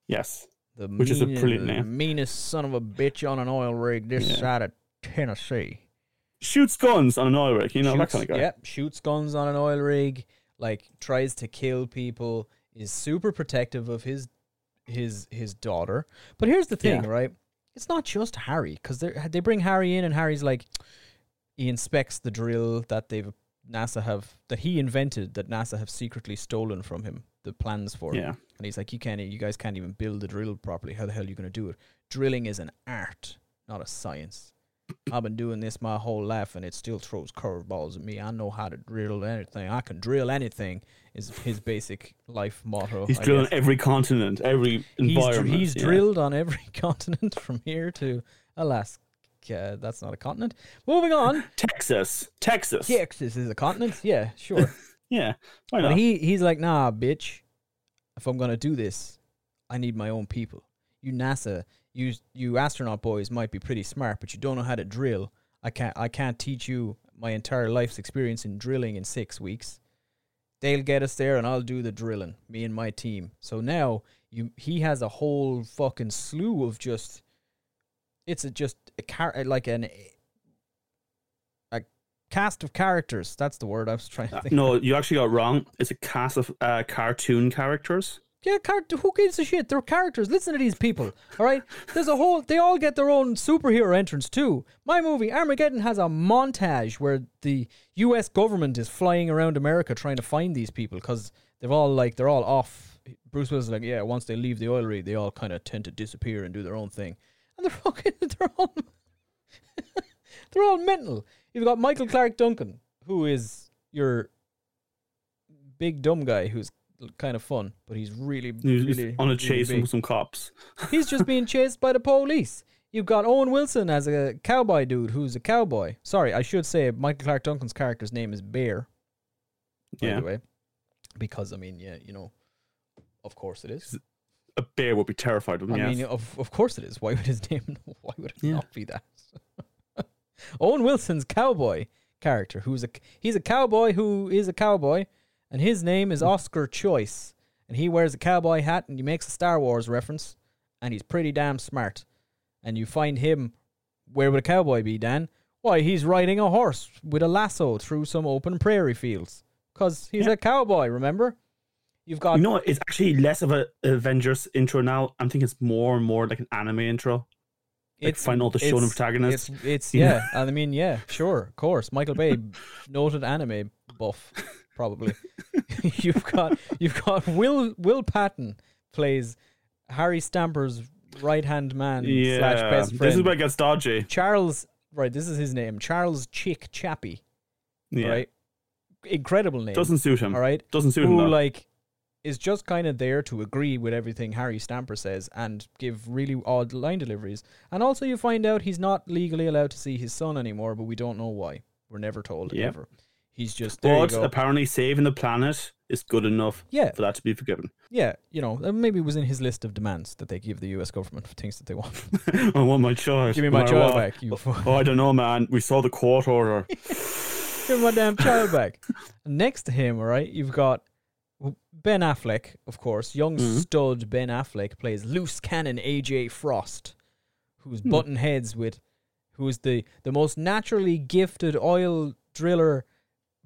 Yes. The Which is a brilliant the name. meanest son of a bitch on an oil rig this Yeah. side of Tennessee. Shoots guns on an oil rig, you know, that kind of guy. Yep, shoots guns on an oil rig, like tries to kill people, is super protective of his his his daughter. But here's the thing, Yeah. right? It's not just Harry because they they bring Harry in and Harry's like he inspects the drill that they've NASA have that he invented that NASA have secretly stolen from him the plans for. Yeah. And he's like, you can't, you guys can't even build the drill properly. How the hell are you going to do it? Drilling is an art, not a science. I've been doing this my whole life, and it still throws curveballs at me. I know how to drill anything. I can drill anything. Is his basic life motto. He's I drilling guess. every continent, every He's, dr- environment. he's yeah. drilled on every continent from here to Alaska. That's not a continent. Moving on. Texas. Texas. Texas is a continent. Yeah, sure. Yeah. Why But he he's like, nah, bitch. If I'm gonna do this, I need my own people. You NASA, you you astronaut boys might be pretty smart, but you don't know how to drill. I can't I can't teach you my entire life's experience in drilling in six weeks. They'll get us there, and I'll do the drilling. Me and my team. So now you he has a whole fucking slew of just. It's a just a car like an a cast of characters. That's the word I was trying to Uh, think. no, you actually got wrong. It's a cast of uh, cartoon characters. Yeah, who gives a shit? They're characters. Listen to these people. All right, there's a whole. They all get their own superhero entrance too. My movie Armageddon has a montage where the U.S. government is flying around America trying to find these people because they've all like they're all off. Bruce Willis is like, yeah, once they leave the oil rig, they all kind of tend to disappear and do their own thing, and they're fucking, they're all, they're all mental. You've got Michael Clarke Duncan, who is your big dumb guy who's kind of fun, but he's really, He's really on a really chase big. with some cops. He's just being chased by the police. You've got Owen Wilson as a cowboy dude who's a cowboy. Sorry, I should say Michael Clarke Duncan's character's name is Bear. By Yeah. the way, because I mean, yeah, you know, of course it is. A bear would be terrified of him. I yes. mean, of of course it is. Why would his name? Why would it Yeah. not be that? Owen Wilson's cowboy character, who's a he's a cowboy who is a cowboy, and his name is Oscar Choice, and he wears a cowboy hat and he makes a Star Wars reference, and he's pretty damn smart. And you find him, where would a cowboy be, Dan? Why, he's riding a horse with a lasso through some open prairie fields, cause he's Yeah. a cowboy. Remember? You've got You know, it's actually less of a Avengers intro now. I'm thinking it's more and more like an anime intro. Like find all the shonen it's- protagonists. It's, it's yeah. I mean, yeah, sure, of course. Michael Bay, noted anime buff, probably. you've got you've got Will Will Patton plays Harry Stamper's right hand man Yeah, slash best friend. this is where it gets dodgy. Charles, right? This is his name, Charles Chick Chapple. Yeah, Right, incredible name. doesn't suit him. all right, Doesn't suit him. who like is just kind of there to agree with everything Harry Stamper says and give really odd line deliveries. And also, you find out he's not legally allowed to see his son anymore, but we don't know why. We're never told Yep. ever. He's just there. But apparently, saving the planet is good enough Yeah, for that to be forgiven. yeah. You know, maybe it was in his list of demands that they give the U.S. government for things that they want. I want my child. Give me my child back. You. Oh, I don't know, man. We saw the court order. Give me my damn child back. Next to him, all right, you've got Ben Affleck, of course. Young Mhm. stud Ben Affleck plays loose cannon AJ Frost, who's Hmm. button heads with, who is the, the most naturally gifted oil driller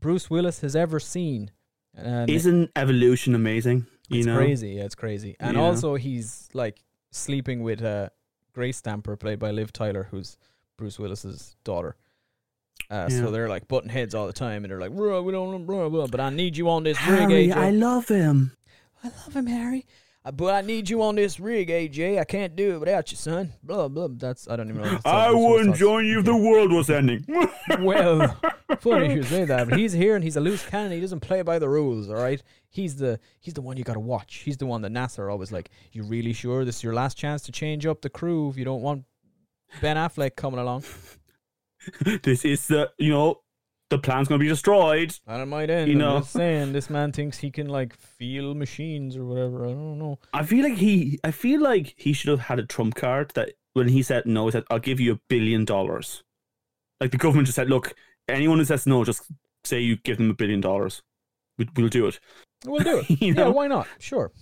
Bruce Willis has ever seen. And Isn't evolution amazing? You it's know, crazy. Yeah, it's crazy. And Yeah. also, he's like sleeping with uh, Grace Stamper, played by Liv Tyler, who's Bruce Willis's daughter. Uh, Yeah. So they're like butting heads all the time, and they're like, "Bro, we don't, bro, bro, but I need you on this rig, Harry, I love him. I love him, Harry. Uh, but I need you on this rig, AJ. I can't do it without you, son. Blah blah. That's I don't even know. I wouldn't join you if the world was ending. well, funny you say that, but he's here and he's a loose cannon. He doesn't play by the rules. All right, he's the he's the one you got to watch. He's the one that NASA are always like, "You really sure this is your last chance to change up the crew if you don't want Ben Affleck coming along?" this is the, you know, the plan's going to be destroyed. And it might end. You know, I'm know. just saying this man thinks he can like feel machines or whatever. I don't know. I feel like he, I feel like he should have had a trump card that when he said no, he said, I'll give you a billion dollars. Like the government just said, look, anyone who says no, just say you give them a billion dollars. We, we'll do it. We'll do it. You yeah, why not? Sure.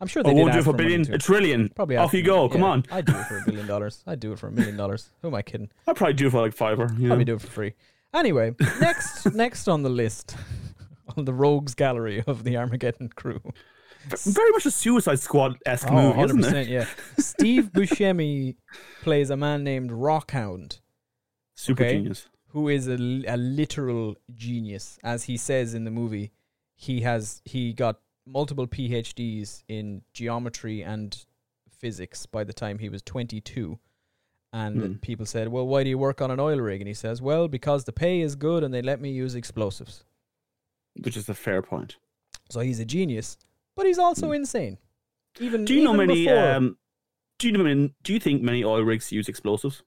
I'm sure they won't do it for a billion, a trillion. Probably Off you go. money. Come on. I'd do it for a billion dollars. I'd do it for a million dollars. Who am I kidding? I'd probably do it for like fiver. You know? Probably do it for free. Anyway, next next on the list on the rogues gallery of the Armageddon crew. Very much a Suicide Squad esque Oh, movie, isn't it? yeah. Steve Buscemi plays a man named Rockhound, Super Okay. genius. who is a literal genius. As he says in the movie, he has he got multiple PhDs in geometry and physics by the time he was 22. And Hmm. people said, "Well, why do you work on an oil rig?" And he says, "Well, because the pay is good and they let me use explosives." Which is a fair point. So he's a genius, but he's also insane. Even. Do you know many? Um, do you know many? Do you think many oil rigs use explosives?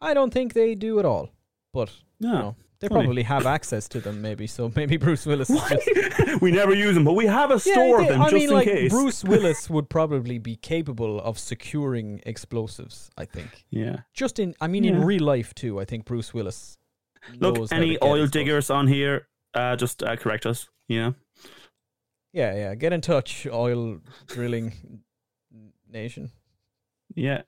I don't think they do at all, but No. you know, they probably have access to them. Maybe so. Maybe Bruce Willis. Is just, we never use them, but we have a store they- of them I just mean, in like case. Bruce Willis would probably be capable of securing explosives. I think. Yeah. Just in, I mean, in real life too. I think Bruce Willis. Look, knows how to any oil diggers on here, uh, just uh, correct us. Know. Yeah, yeah. Get in touch, oil drilling nation. Yeah.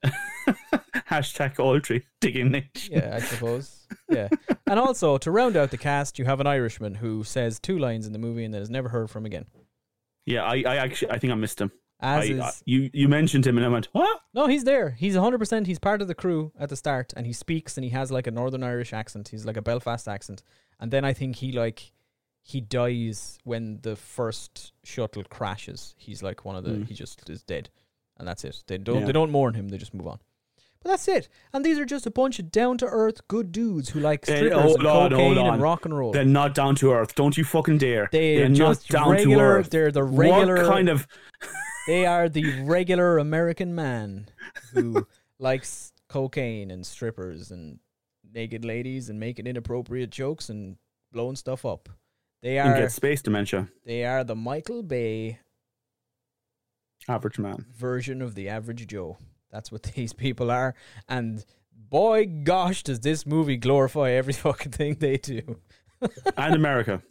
Hashtag tree digging nation. Yeah, I suppose. Yeah. And also, to round out the cast, you have an Irishman who says two lines in the movie and then is never heard from again. Yeah, I, I actually, I think I missed him. As I, is. uh, you, you mentioned him, and I went, what? no, he's there. He's 100%. He's part of the crew at the start and he speaks and he has like a Northern Irish accent. He's like a Belfast accent. And then I think he like. He dies when the first shuttle crashes. He's like one of the. Mm. He just is dead, and that's it. They don't. Yeah. They don't mourn him. They just move on. But that's it. And these are just a bunch of down to earth good dudes who like strippers hold and on, cocaine and rock and roll. They're not down to earth. Don't you fucking dare. They're not just down regular. to earth. They're the regular. What kind of? They are the regular American man who likes cocaine and strippers and naked ladies and making inappropriate jokes and blowing stuff up. They and are. get space dementia. They are the Michael Bay Average man. version of the average Joe. That's what these people are. And boy, gosh, does this movie glorify every fucking thing they do. And America.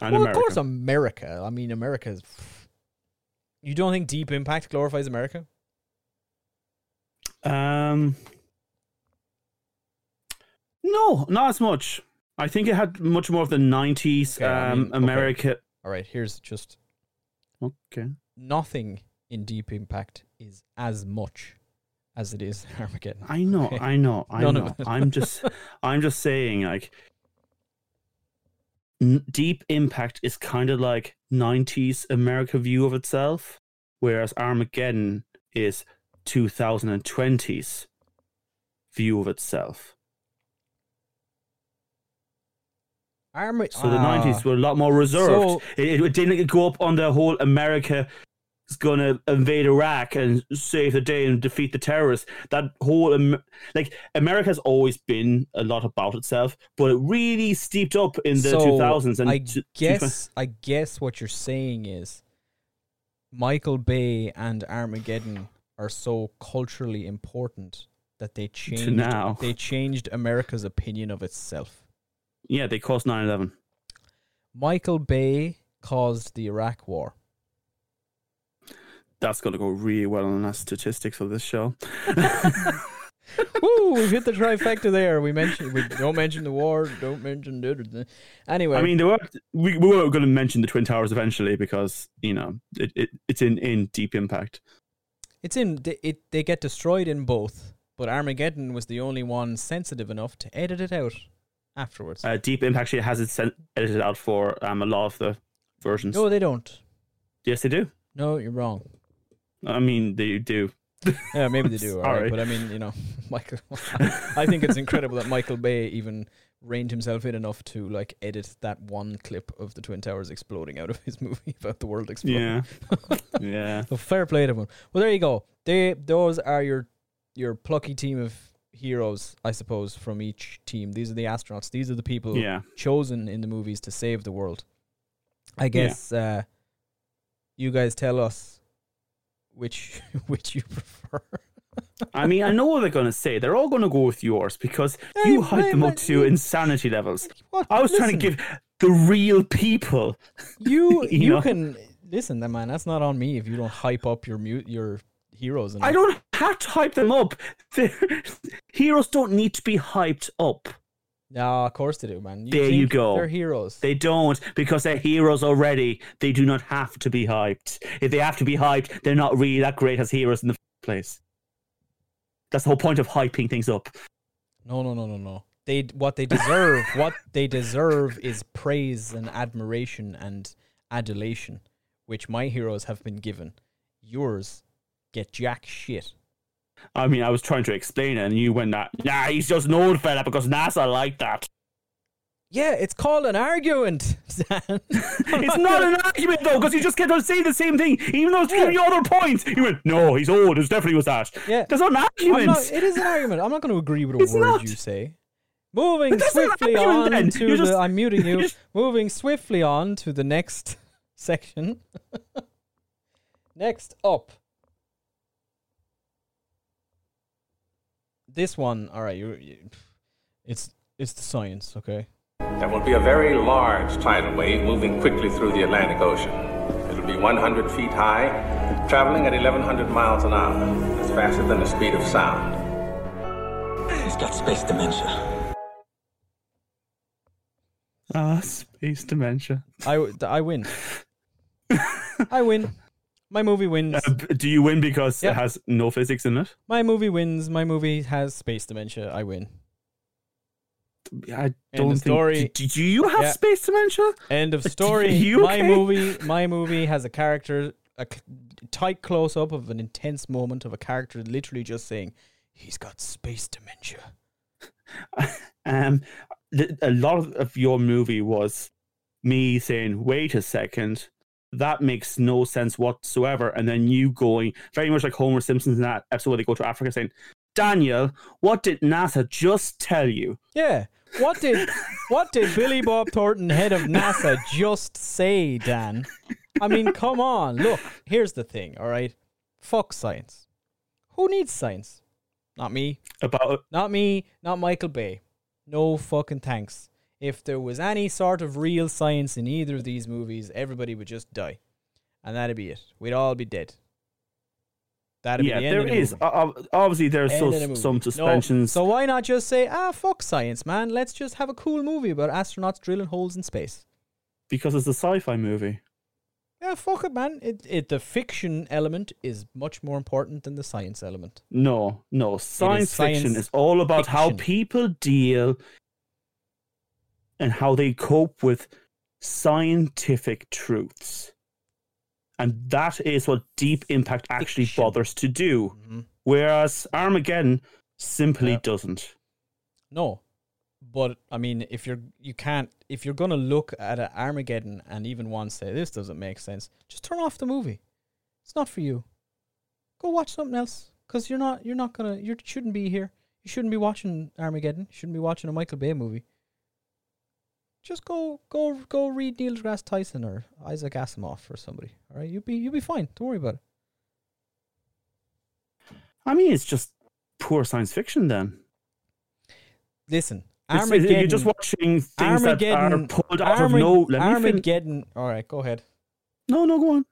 And well, America. of course, America. I mean, America's. You don't think Deep Impact glorifies America? Um, no, not as much. I think it had much more of the '90s Okay, I um, mean, okay. America. All right, here's just Okay. Nothing in Deep Impact is as much as it is in Armageddon. I know, Okay. I know, I None know. I'm just, I'm just saying, like, n- Deep Impact is kind of like '90s America view of itself, whereas Armageddon is 2020s view of itself. Arma- So the Ah. '90s were a lot more reserved. So- it, it didn't go up on the whole America is going to invade Iraq and save the day and defeat the terrorists. That whole like America has always been a lot about itself, but it really steeped up in the So, 2000s. And I t- guess I guess what you're saying is Michael Bay and Armageddon are so culturally important that they changed now. they changed America's opinion of itself. yeah, they caused 9/11. Michael Bay caused the Iraq War. That's going to go really well on our statistics of this show. Woo! We've hit the trifecta there. We mentioned we don't mention the war. Don't mention the anyway. I mean, there were, we, we were going to mention the Twin Towers eventually because you know it, it it's in in Deep Impact. It's in they, it. They get destroyed in both, but Armageddon was the only one sensitive enough to edit it out afterwards. Uh, Deep Impact actually has it sent, edited out for um, a lot of the versions. no, they don't. yes, they do. No, you're wrong. I mean, they do. Yeah, maybe they do. all right, but I mean, you know, Michael. I think it's incredible that Michael Bay even reined himself in enough to like edit that one clip of the Twin Towers exploding out of his movie about the world exploding. Yeah, yeah. So fair play to him. Well, there you go. They those are your your plucky team of heroes, I suppose, from each team. These are the astronauts. These are the people Yeah. chosen in the movies to save the world. I guess uh, you guys tell us which which you prefer. I mean, I know what they're going to say. They're all going to go with yours because Hey, you hype them up to insanity levels. What? I was trying to give the real people. you. you You know. can listen, then, man. That's not on me if you don't hype up your mu- your heroes. And I don't have to hype them up. They're, heroes don't need to be hyped up. No, of course they do, man. You There you go. They're heroes. They don't because they're heroes already. They do not have to be hyped. If they have to be hyped, they're not really that great as heroes in the place. That's the whole point of hyping things up. No, no, no, no, no. They what they deserve, what they deserve is praise and admiration and adulation, which my heroes have been given. Yours get jack shit. I mean, I was trying to explain it, and you went, "Nah, nah he's just an old fella because NASA like that." Yeah, it's called an argument. It's not an argument though, because you just kept on saying the same thing, even though it's giving you other points. You went, "No, he's old. It definitely was that." Yeah. There's not an argument. not, it is an argument. I'm not going to agree with a It's word not. you say. Moving But that's not an swiftly on then. to You're the. just- I'm muting you. just- Moving swiftly on to the next section. next up. This one, all right. You, you, it's it's the science, okay. There will be a very large tidal wave moving quickly through the Atlantic Ocean. It'll be 100 feet high, traveling at 1,100 miles an hour. That's faster than the speed of sound. He's got space dementia. Ah, space dementia. I, I win. I win. My movie wins. Uh, do you win because Yeah. it has no physics in it? My movie wins. My movie has space dementia. I win. I don't think. story. Do, do you have Yeah. space dementia? End of story. you my movie, my movie has a character, a tight close up of an intense moment of a character literally just saying, "He's got space dementia." Um, a lot of your movie was me saying, "Wait a second, that makes no sense whatsoever," and then you going very much like Homer Simpson in that episode where they go to Africa, saying, "Daniel, what did NASA just tell you?" Yeah. What did what did Billy Bob Thornton, head of NASA, just say, Dan? I mean, come on. Look, here's the thing. All right, fuck science. Who needs science? Not me. About Not me, not Michael Bay. No fucking thanks. If there was any sort of real science in either of these movies, everybody would just die. And that'd be it. We'd all be dead. That'd yeah, be the end there of the is o- obviously there's so, the some No, suspensions. so why not just say, ah, fuck science, man. Let's just have a cool movie about astronauts drilling holes in space. because it's a sci-fi movie. Yeah, fuck it, man. It it the fiction element is much more important than the science element. No, no. Science, science fiction is all about how people deal and how they cope with scientific truths. And that is what Deep Impact actually Fiction. bothers to do. Mhm. Whereas Armageddon simply Yeah. doesn't. No, but I mean, if you're you can't if you're gonna look at a Armageddon and even one say this doesn't make sense, just turn off the movie. It's not for you. Go watch something else because you're not you're not gonna you shouldn't be here. You shouldn't be watching Armageddon. You shouldn't be watching a Michael Bay movie. Just go go go read Neil deGrasse Tyson or Isaac Asimov or somebody. All right, you'll be you'll be fine. Don't worry about it. I mean, it's just poor science fiction then. Listen, It's- Armageddon. You're just watching things that are Armageddon- pulled out Armag- of no. Let Armageddon. All right, go ahead. No, no, go on.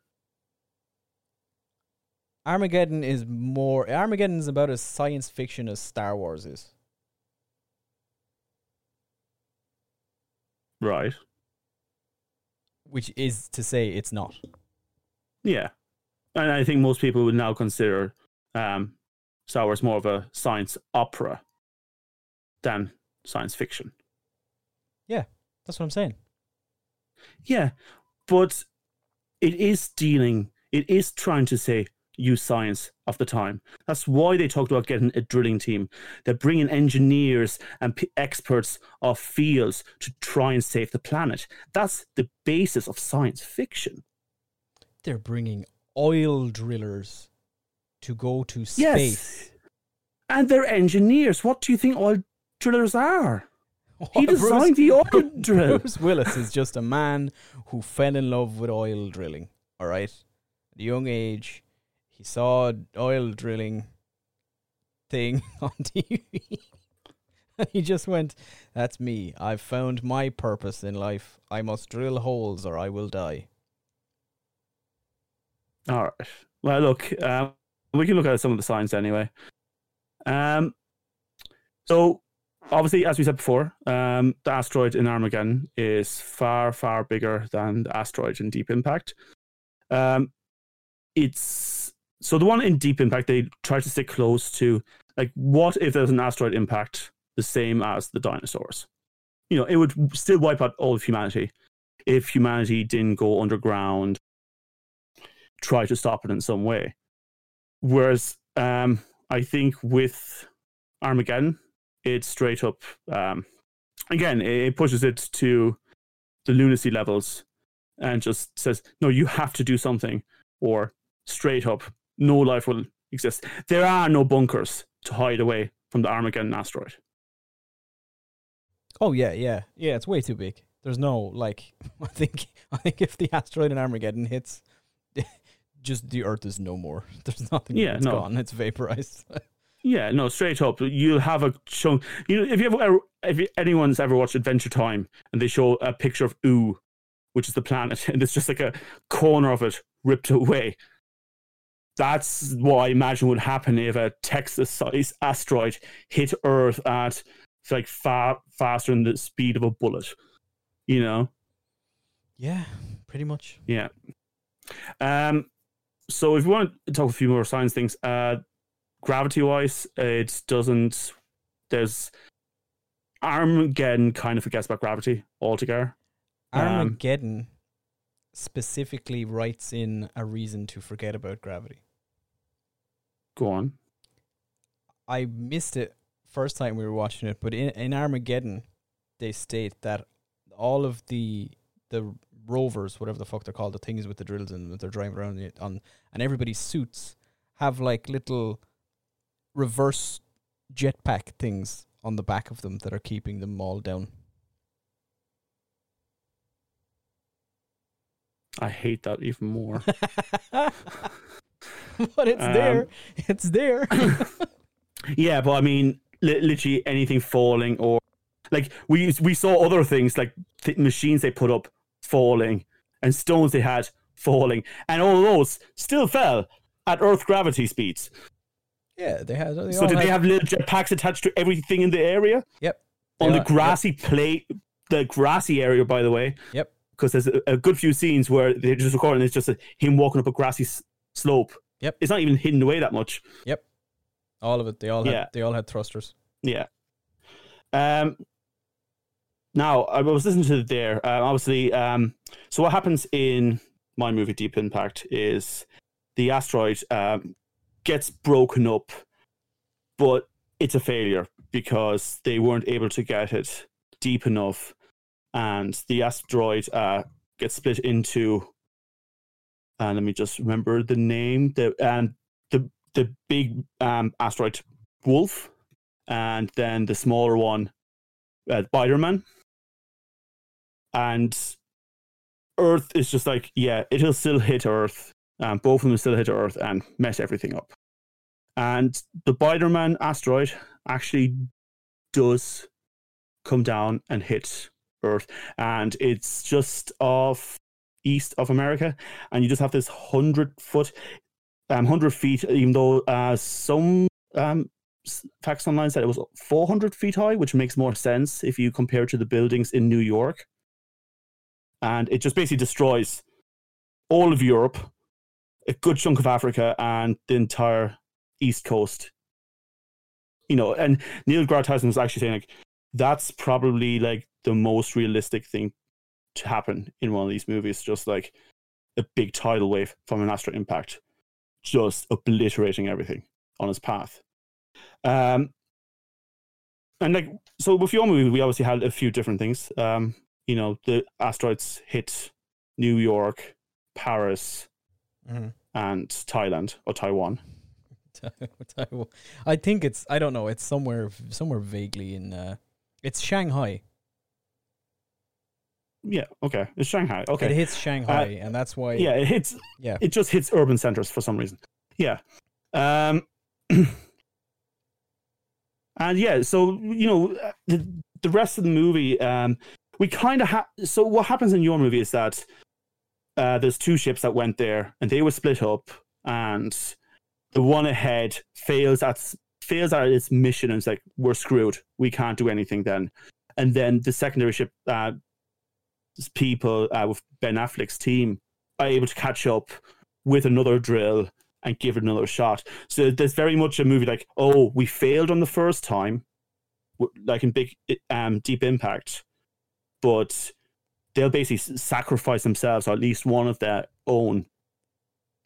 Armageddon is more. Armageddon is about as science fiction as Star Wars is. Right. Which is to say, it's not. Yeah. And I think most people would now consider um, Star Wars more of a science opera than science fiction. Yeah, that's what I'm saying. Yeah. But it is dealing, it is trying to say, use science of the time. That's why they talked about getting a drilling team. They're bringing engineers and p- experts of fields to try and save the planet. That's the basis of science fiction. They're bringing oil drillers to go to space. Yes. And they're engineers. What do you think oil drillers are? He Bruce- designed the oil drill. Bruce Willis is just a man who fell in love with oil drilling. All right, at a young age, he saw oil drilling thing on TV. he just went, "That's me. I've found my purpose in life. I must drill holes or I will die." All right. Well, look, um, we can look at some of the signs anyway. Um, so obviously, as we said before, um, the asteroid in Armageddon is far, far bigger than the asteroid in Deep Impact. Um, it's so the one in Deep Impact they try to stick close to like what if there's an asteroid impact the same as the dinosaurs? You know, it would still wipe out all of humanity if humanity didn't go underground try to stop it in some way. Whereas um, I think with Armageddon, it's straight up. Um, again, it it pushes it to the lunacy levels and just says, "No, you have to do something," or straight up, "No life will exist." There are no bunkers to hide away from the Armageddon asteroid. Oh yeah, yeah, yeah. It's way too big. There's no like. I think I think if the asteroid in Armageddon hits, just the Earth is no more. There's nothing. Yeah, it's no. gone. It's vaporized. Yeah, no, straight up. You'll have a chunk. You know, if you ever, if you- anyone's ever watched Adventure Time and they show a picture of Ooo, which is the planet, and it's just like a corner of it ripped away. That's what I imagine would happen if a Texas-sized asteroid hit Earth at like far faster than the speed of a bullet. You know. yeah, pretty much. Yeah. Um. So if we want to talk a few more science things, uh, gravity wise, it doesn't. There's Armageddon kind of forgets about gravity altogether. Um, Armageddon specifically writes in a reason to forget about gravity. Go on. I missed it first time we were watching it, but in, in Armageddon, they state that all of the the rovers, whatever the fuck they're called, the things with the drills and that they're driving around it on, and everybody's suits have like little reverse jetpack things on the back of them that are keeping them all down. I hate that even more. but it's Um, there. It's there. yeah, but I mean, li- literally anything falling or like we we saw other things like th- machines they put up falling and stones they had falling, and all those still fell at Earth gravity speeds. yeah, they had. They so did they have little jetpacks attached to everything in the area Yep. on They the grassy plate, the grassy area, by the way? Yep. because there's a, a good few scenes where they're just recording. It's just a, him walking up a grassy s- slope. Yep. It's not even hidden away that much. Yep. All of it. They all had. Yeah. They all had thrusters. Yeah. Um. Now I was listening to it there. Uh, obviously, um. So what happens in my movie Deep Impact is the asteroid um gets broken up, but it's a failure because they weren't able to get it deep enough, and the asteroid uh gets split into. Uh, let me just remember the name. The and the the big um asteroid Wolf and then the smaller one, uh, Biederman. And Earth is just like, yeah, it'll still hit Earth. Um, both of them still hit Earth and mess everything up. And the Biederman asteroid actually does come down and hit Earth, and it's just off east of America, and you just have this hundred foot, um, hundred feet. Even though uh, some um facts online said it was 400 feet high, which makes more sense if you compare it to the buildings in New York. And it just basically destroys all of Europe, a good chunk of Africa, and the entire East Coast. You know, and Neil deGrasse Tyson was actually saying like that's probably like the most realistic thing to happen in one of these movies, just like a big tidal wave from an asteroid impact, just obliterating everything on its path. Um, and like so with your movie, we obviously had a few different things. Um, you know, the asteroids hit New York, Paris, Mm-hmm. and Thailand or Taiwan. I think it's. I don't know. It's somewhere. Somewhere vaguely in. Uh, it's Shanghai. Yeah, okay, it's Shanghai. Okay, it hits Shanghai, and that's why. yeah, it hits. Yeah. It just hits urban centers for some reason. Yeah. Um. and yeah, so you know the the rest of the movie, um, we kind of have. So what happens in your movie is that uh, there's two ships that went there, and they were split up, and the one ahead fails at fails at its mission, and it's like we're screwed. We can't do anything then. And then the secondary ship, uh, people uh, with Ben Affleck's team are able to catch up with another drill and give it another shot. So there's very much a movie like, oh, we failed on the first time, like in big, um, deep impact, but they'll basically sacrifice themselves, or at least one of their own,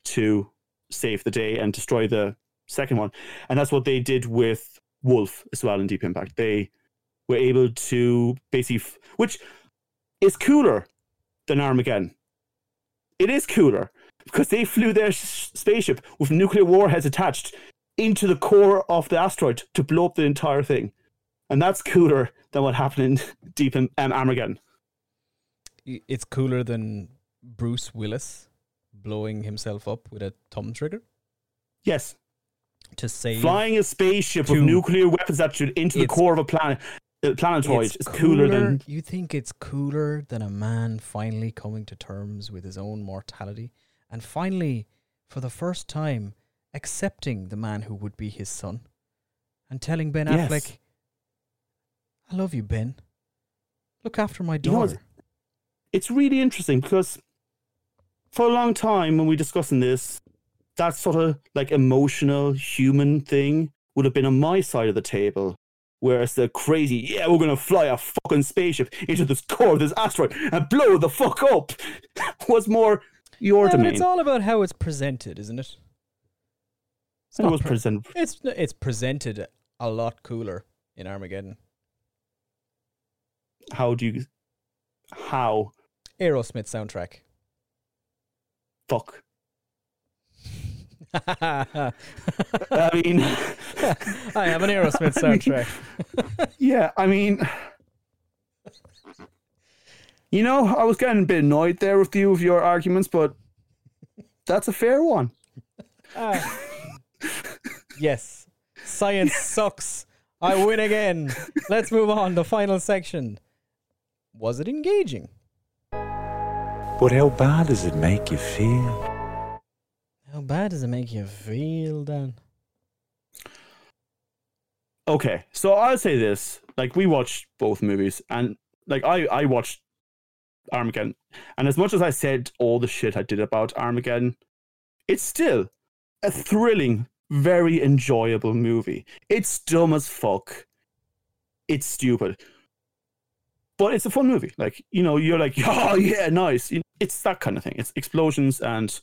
to save the day and destroy the second one. And that's what they did with Wolf as well in Deep Impact. They were able to basically, which is cooler than Armageddon. It is cooler because they flew their s- spaceship with nuclear warheads attached into the core of the asteroid to blow up the entire thing. And that's cooler than what happened in Deep in um, Armageddon. It's cooler than Bruce Willis blowing himself up with a thumb trigger Yes, to save. flying a spaceship with nuclear weapons that into the core of a planet, planetoid is cooler, than You think it's cooler than a man finally coming to terms with his own mortality and finally, for the first time, accepting the man who would be his son and telling Ben Yes. Affleck, I love you, Ben. Look after my You know daughter. it's really interesting because for a long time when we discussing this, that sort of like emotional human thing would have been on my side of the table. Whereas the crazy, yeah, we're gonna fly a fucking spaceship into this core of this asteroid and blow the fuck up was more your Yeah, but domain. it's all about how it's presented, isn't it? It's it was pre- presented. It's it's presented a lot cooler in Armageddon. How do you? How? Aerosmith soundtrack. Fuck. I mean, I have an Aerosmith I mean- soundtrack. yeah, I mean, you know, I was getting a bit annoyed there with you with your arguments, but that's a fair one. Ah. yes. Science sucks. I win again. Let's move on. The final section. Was it engaging? But how bad does it make you feel? How bad does it make you feel, then? Okay, so I'll say this: like we watched both movies, and like I, I watched Armageddon. And as much as I said all the shit I did about Armageddon, it's still a thrilling, very enjoyable movie. It's dumb as fuck. It's stupid. But it's a fun movie. Like, you know, you're like, oh, yeah, nice. It's that kind of thing. It's explosions and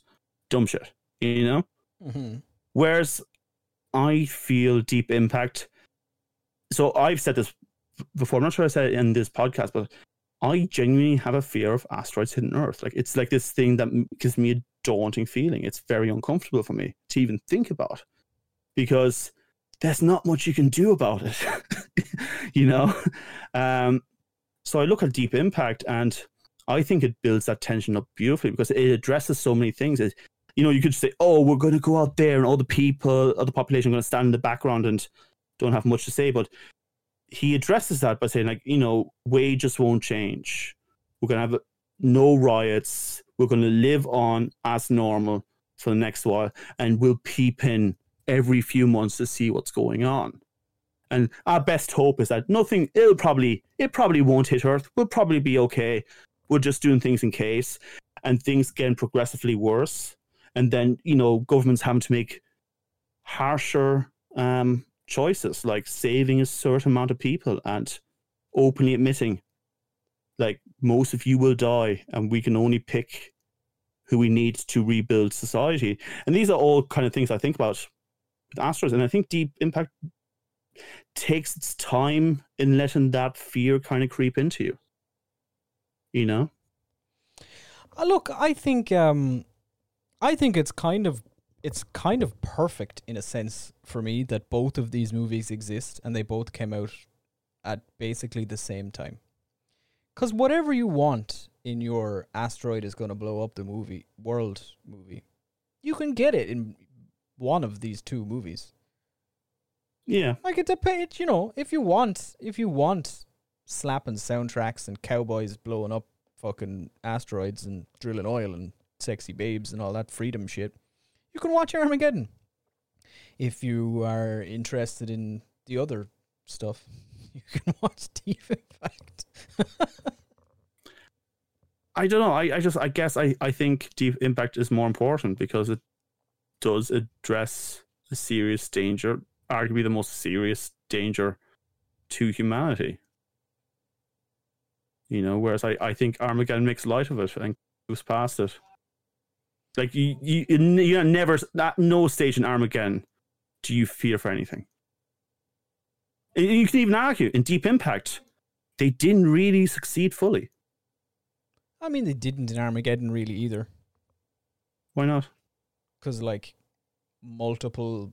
dumb shit, you know? Mm-hmm. Whereas I feel Deep Impact. So I've said this before. I'm not sure I said it in this podcast, but I genuinely have a fear of asteroids hitting Earth. Like it's like this thing that gives me a daunting feeling. It's very uncomfortable for me to even think about because there's not much you can do about it. you know? Um, so I look at Deep Impact and I think it builds that tension up beautifully because it addresses so many things. It, you know, you could say, oh, we're going to go out there and all the people, all the population are going to stand in the background and don't have much to say. But he addresses that by saying, like, you know, wages won't change. We're going to have no riots. We're going to live on as normal for the next while, and we'll peep in every few months to see what's going on. And our best hope is that nothing. It'll probably it probably won't hit Earth. We'll probably be okay. We're just doing things in case, and things getting progressively worse. And then you know governments having to make harsher um, choices, like saving a certain amount of people and openly admitting, like most of you will die, and we can only pick who we need to rebuild society. And these are all kind of things I think about with Astros, and I think Deep Impact takes its time in letting that fear kind of creep into you. You know. Uh, look, I think um, I think it's kind of it's kind of perfect in a sense for me that both of these movies exist and they both came out at basically the same time. Cuz whatever you want in your asteroid is going to blow up the movie world movie, you can get it in one of these two movies. Yeah. Like it depends, you know, if you want if you want slapping soundtracks and cowboys blowing up fucking asteroids and drilling oil and sexy babes and all that freedom shit, you can watch Armageddon. If you are interested in the other stuff, you can watch Deep Impact. I don't know. I, I just I guess I, I think Deep Impact is more important because it does address a serious danger, arguably the most serious danger to humanity. You know, whereas I, I think Armageddon makes light of it and goes past it. Like you, you, you never at no stage in Armageddon do you fear for anything. You can even argue in Deep Impact, they didn't really succeed fully. I mean, they didn't in Armageddon really either. Why not? Because like multiple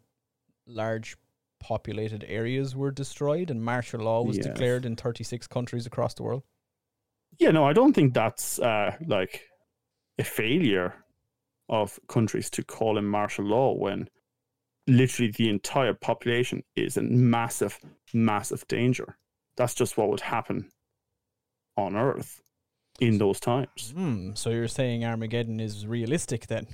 large populated areas were destroyed and martial law was Yes. declared in 36 countries across the world. Yeah, no, I don't think that's uh, like a failure of countries to call in martial law when literally the entire population is in massive, massive danger. That's just what would happen on Earth in those times. Hmm. So you're saying Armageddon is realistic then?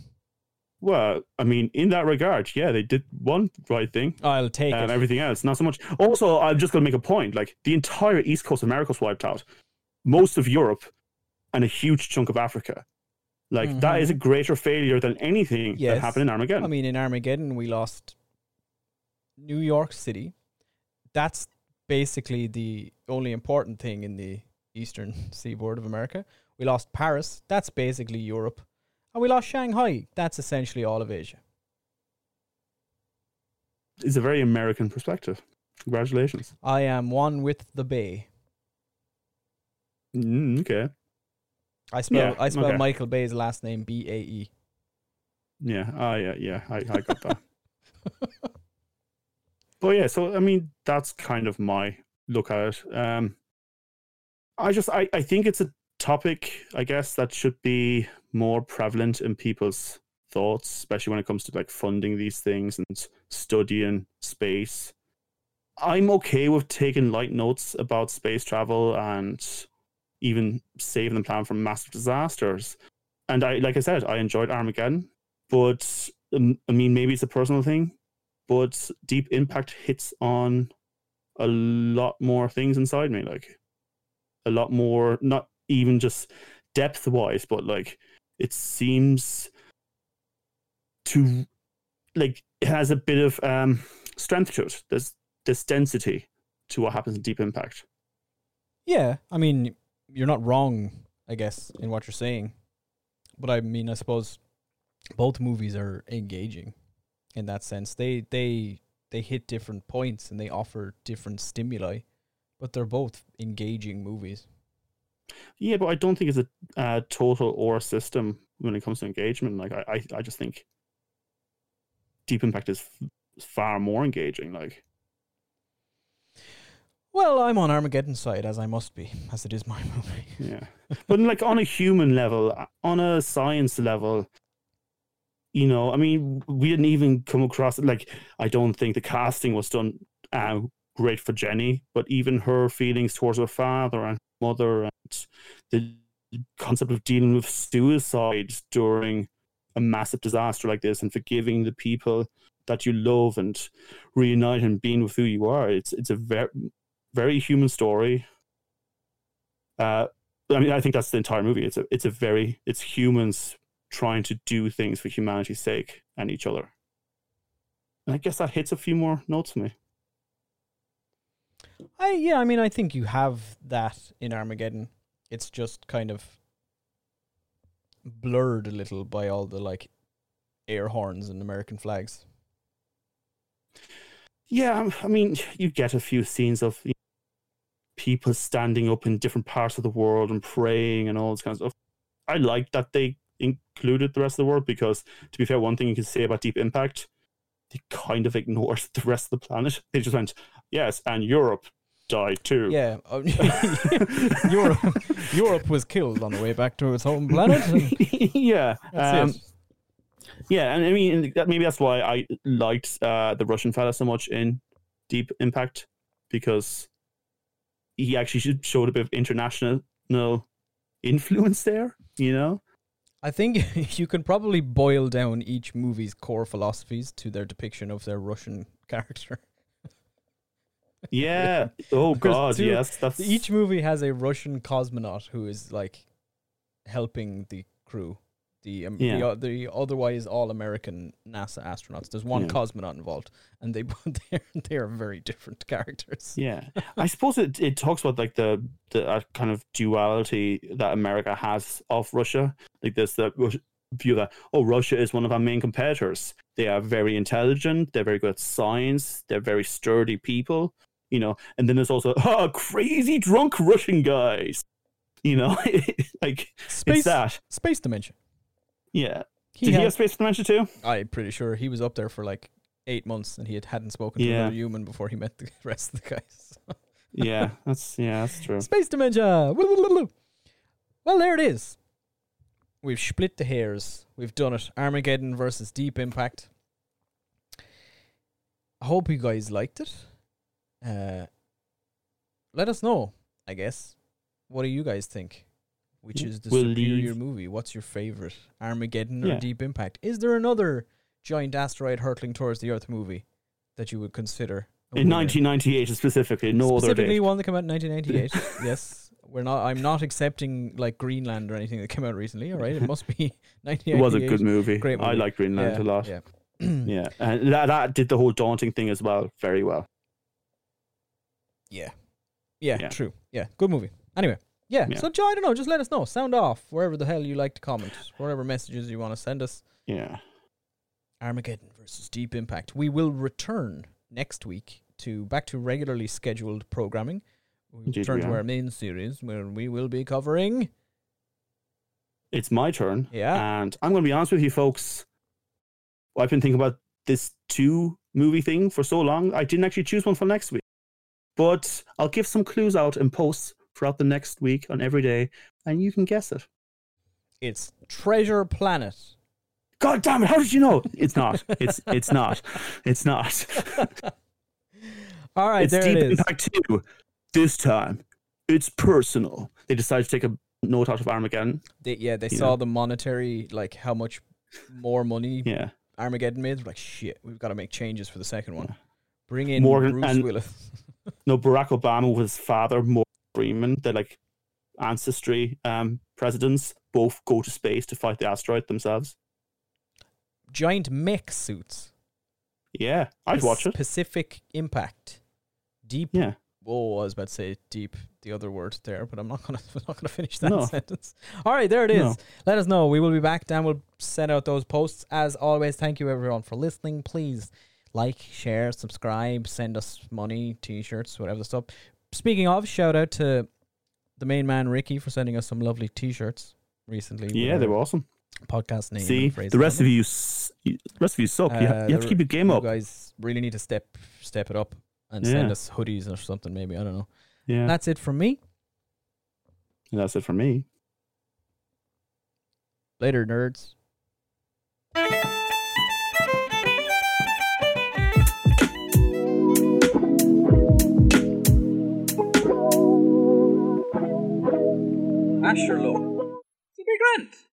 Well, I mean, in that regard, yeah, they did one right thing. I'll take it. and it. everything else, not so much. Also, I'm just going to make a point. Like the entire east coast of America was wiped out, most of Europe, and a huge chunk of Africa. Like that is a greater failure than anything Mm-hmm. Yes. that happened in Armageddon. I mean, in Armageddon, we lost New York City. That's basically the only important thing in the eastern seaboard of America. We lost Paris. That's basically Europe. And we lost Shanghai. That's essentially all of Asia. it's a very American perspective. Congratulations. I am one with the Bay. Mm, okay. I spell Yeah, I spell okay. Michael Bay's last name B A E. Yeah. Ah, yeah, yeah. I, I got that. but yeah, so I mean, that's kind of my look at it. Um, I just, I, I think it's a topic, I guess, that should be more prevalent in people's thoughts, especially when it comes to like funding these things and studying space. I'm okay with taking light notes about space travel and even saving the planet from massive disasters. And I, like I said, I enjoyed Armageddon, but um, I mean, maybe it's a personal thing, but Deep Impact hits on a lot more things inside me, like a lot more, not even just depth wise, but like it seems to like it has a bit of um strength to it. There's this density to what happens in Deep Impact. Yeah, I mean, you're not wrong, I guess, in what you're saying. But I mean, I suppose both movies are engaging in that sense. They they they hit different points and they offer different stimuli, but they're both engaging movies. Yeah, but I don't think it's a uh, total or system when it comes to engagement. Like I, I, I just think Deep Impact is f- far more engaging. Like Well, I'm on Armageddon's side as I must be, as it is my movie. Yeah. but like on a human level, on a science level, you know, I mean, we didn't even come across like I don't think the casting was done uh, great for Jenny, but even her feelings towards her father and mother and the concept of dealing with suicide during a massive disaster like this and forgiving the people that you love and reuniting and being with who you are. It's it's a very very human story. Uh, I mean, I think that's the entire movie. It's a it's a very it's humans trying to do things for humanity's sake and each other. And I guess that hits a few more notes for me. I yeah, I mean, I think you have that in Armageddon. It's just kind of blurred a little by all the like air horns and American flags. Yeah, I mean, you get a few scenes of you people standing up in different parts of the world and praying and all this kind of stuff. I like that they included the rest of the world because, to be fair, one thing you can say about Deep Impact, they kind of ignored the rest of the planet. They just went, yes, and Europe died too. Yeah, uh, Europe Europe was killed on the way back to its home planet. yeah. Um. Yeah, and I mean that maybe that's why I liked uh, the Russian fella so much in Deep Impact because he actually showed a bit of international influence there. You know, I think you can probably boil down each movie's core philosophies to their depiction of their Russian character. yeah. Oh God, two- yes. That's Each movie has a Russian cosmonaut who is like helping the crew. The um, the, Yeah. o- the otherwise all American NASA astronauts. There's one Yeah. cosmonaut involved, and they they're they are very different characters. Yeah, I suppose it, it talks about like the the uh, kind of duality that America has of Russia. Like there's the view that oh Russia is one of our main competitors. They are very intelligent. They're very good at science. They're very sturdy people. You know, and then there's also oh crazy drunk Russian guys. You know, like Space it's that. space dimension. Yeah. He Did he have space dimension too? I'm pretty sure he was up there for like eight months, and he had, hadn't spoken to Yeah. another human before he met the rest of the guys. Yeah, that's yeah, that's true. Space dementia. Well, there it is. We've split the hairs. We've done it. Armageddon versus Deep Impact. I hope you guys liked it. Uh, let us know. I guess. What do you guys think? Which is the we'll superior leave- movie? What's your favorite? Armageddon or Deep Impact? Is there another giant asteroid hurtling towards the Earth movie that you would consider? In winner? 1998 specifically, no other Specifically, one that came out in 1998. yes, we're not. I'm not accepting like Greenland or anything that came out recently. All right, it must be 1998. It was a good movie. Great movie. I like Greenland yeah, a lot. Yeah. Yeah, and that that did the whole daunting thing as well very well. yeah, yeah, Yeah. true. Yeah, good movie. Anyway, yeah. Yeah. So, Joe, I don't know. Just let us know. Sound off wherever the hell you like to comment. Whatever messages you want to send us. Yeah, Armageddon versus Deep Impact. We will return next week to back to regularly scheduled programming. We Indeed return we to our main series where we will be covering. it's my turn. Yeah. and I'm going to be honest with you, folks. I've been thinking about this two movie thing for so long. I didn't actually choose one for next week, but I'll give some clues out in posts throughout the next week on every day, and you can guess it. It's Treasure Planet. God damn it! How did you know? It's not. It's it's not. It's not. All right, it's there Deep it is. Impact Two. This time, it's personal. They decided to take a note out of Armageddon. They, yeah, they saw know. the monetary, like how much more money Yeah. Armageddon made. They're like, shit, we've got to make changes for the second one. Bring in Morgan Bruce and- Willis. No, Barack Obama with his father, Morgan Freeman. they're like ancestry um, presidents both go to space to fight the asteroid themselves. Giant mech suits. Yeah, I'd watch it. Pacific Impact. Deep. Yeah. Oh, I was about to say deep, the other word there, but I'm not gonna I'm not gonna finish that No. sentence. All right, there it is. No. Let us know. We will be back. Dan will send out those posts. As always, thank you everyone for listening. Please like, share, subscribe, send us money, t-shirts, whatever the stuff. Speaking of, shout out to the main man Ricky for sending us some lovely t-shirts recently. Yeah, they were awesome. Podcast name. See, the rest of you, you- the rest of you suck. you, ha- Uh, you have to keep your game you up. guys really need to step step it up and send us hoodies or something. Maybe I don't know. Yeah, That's it from me. and that's it for me. Later, nerds. Asherlo. It's a big rent.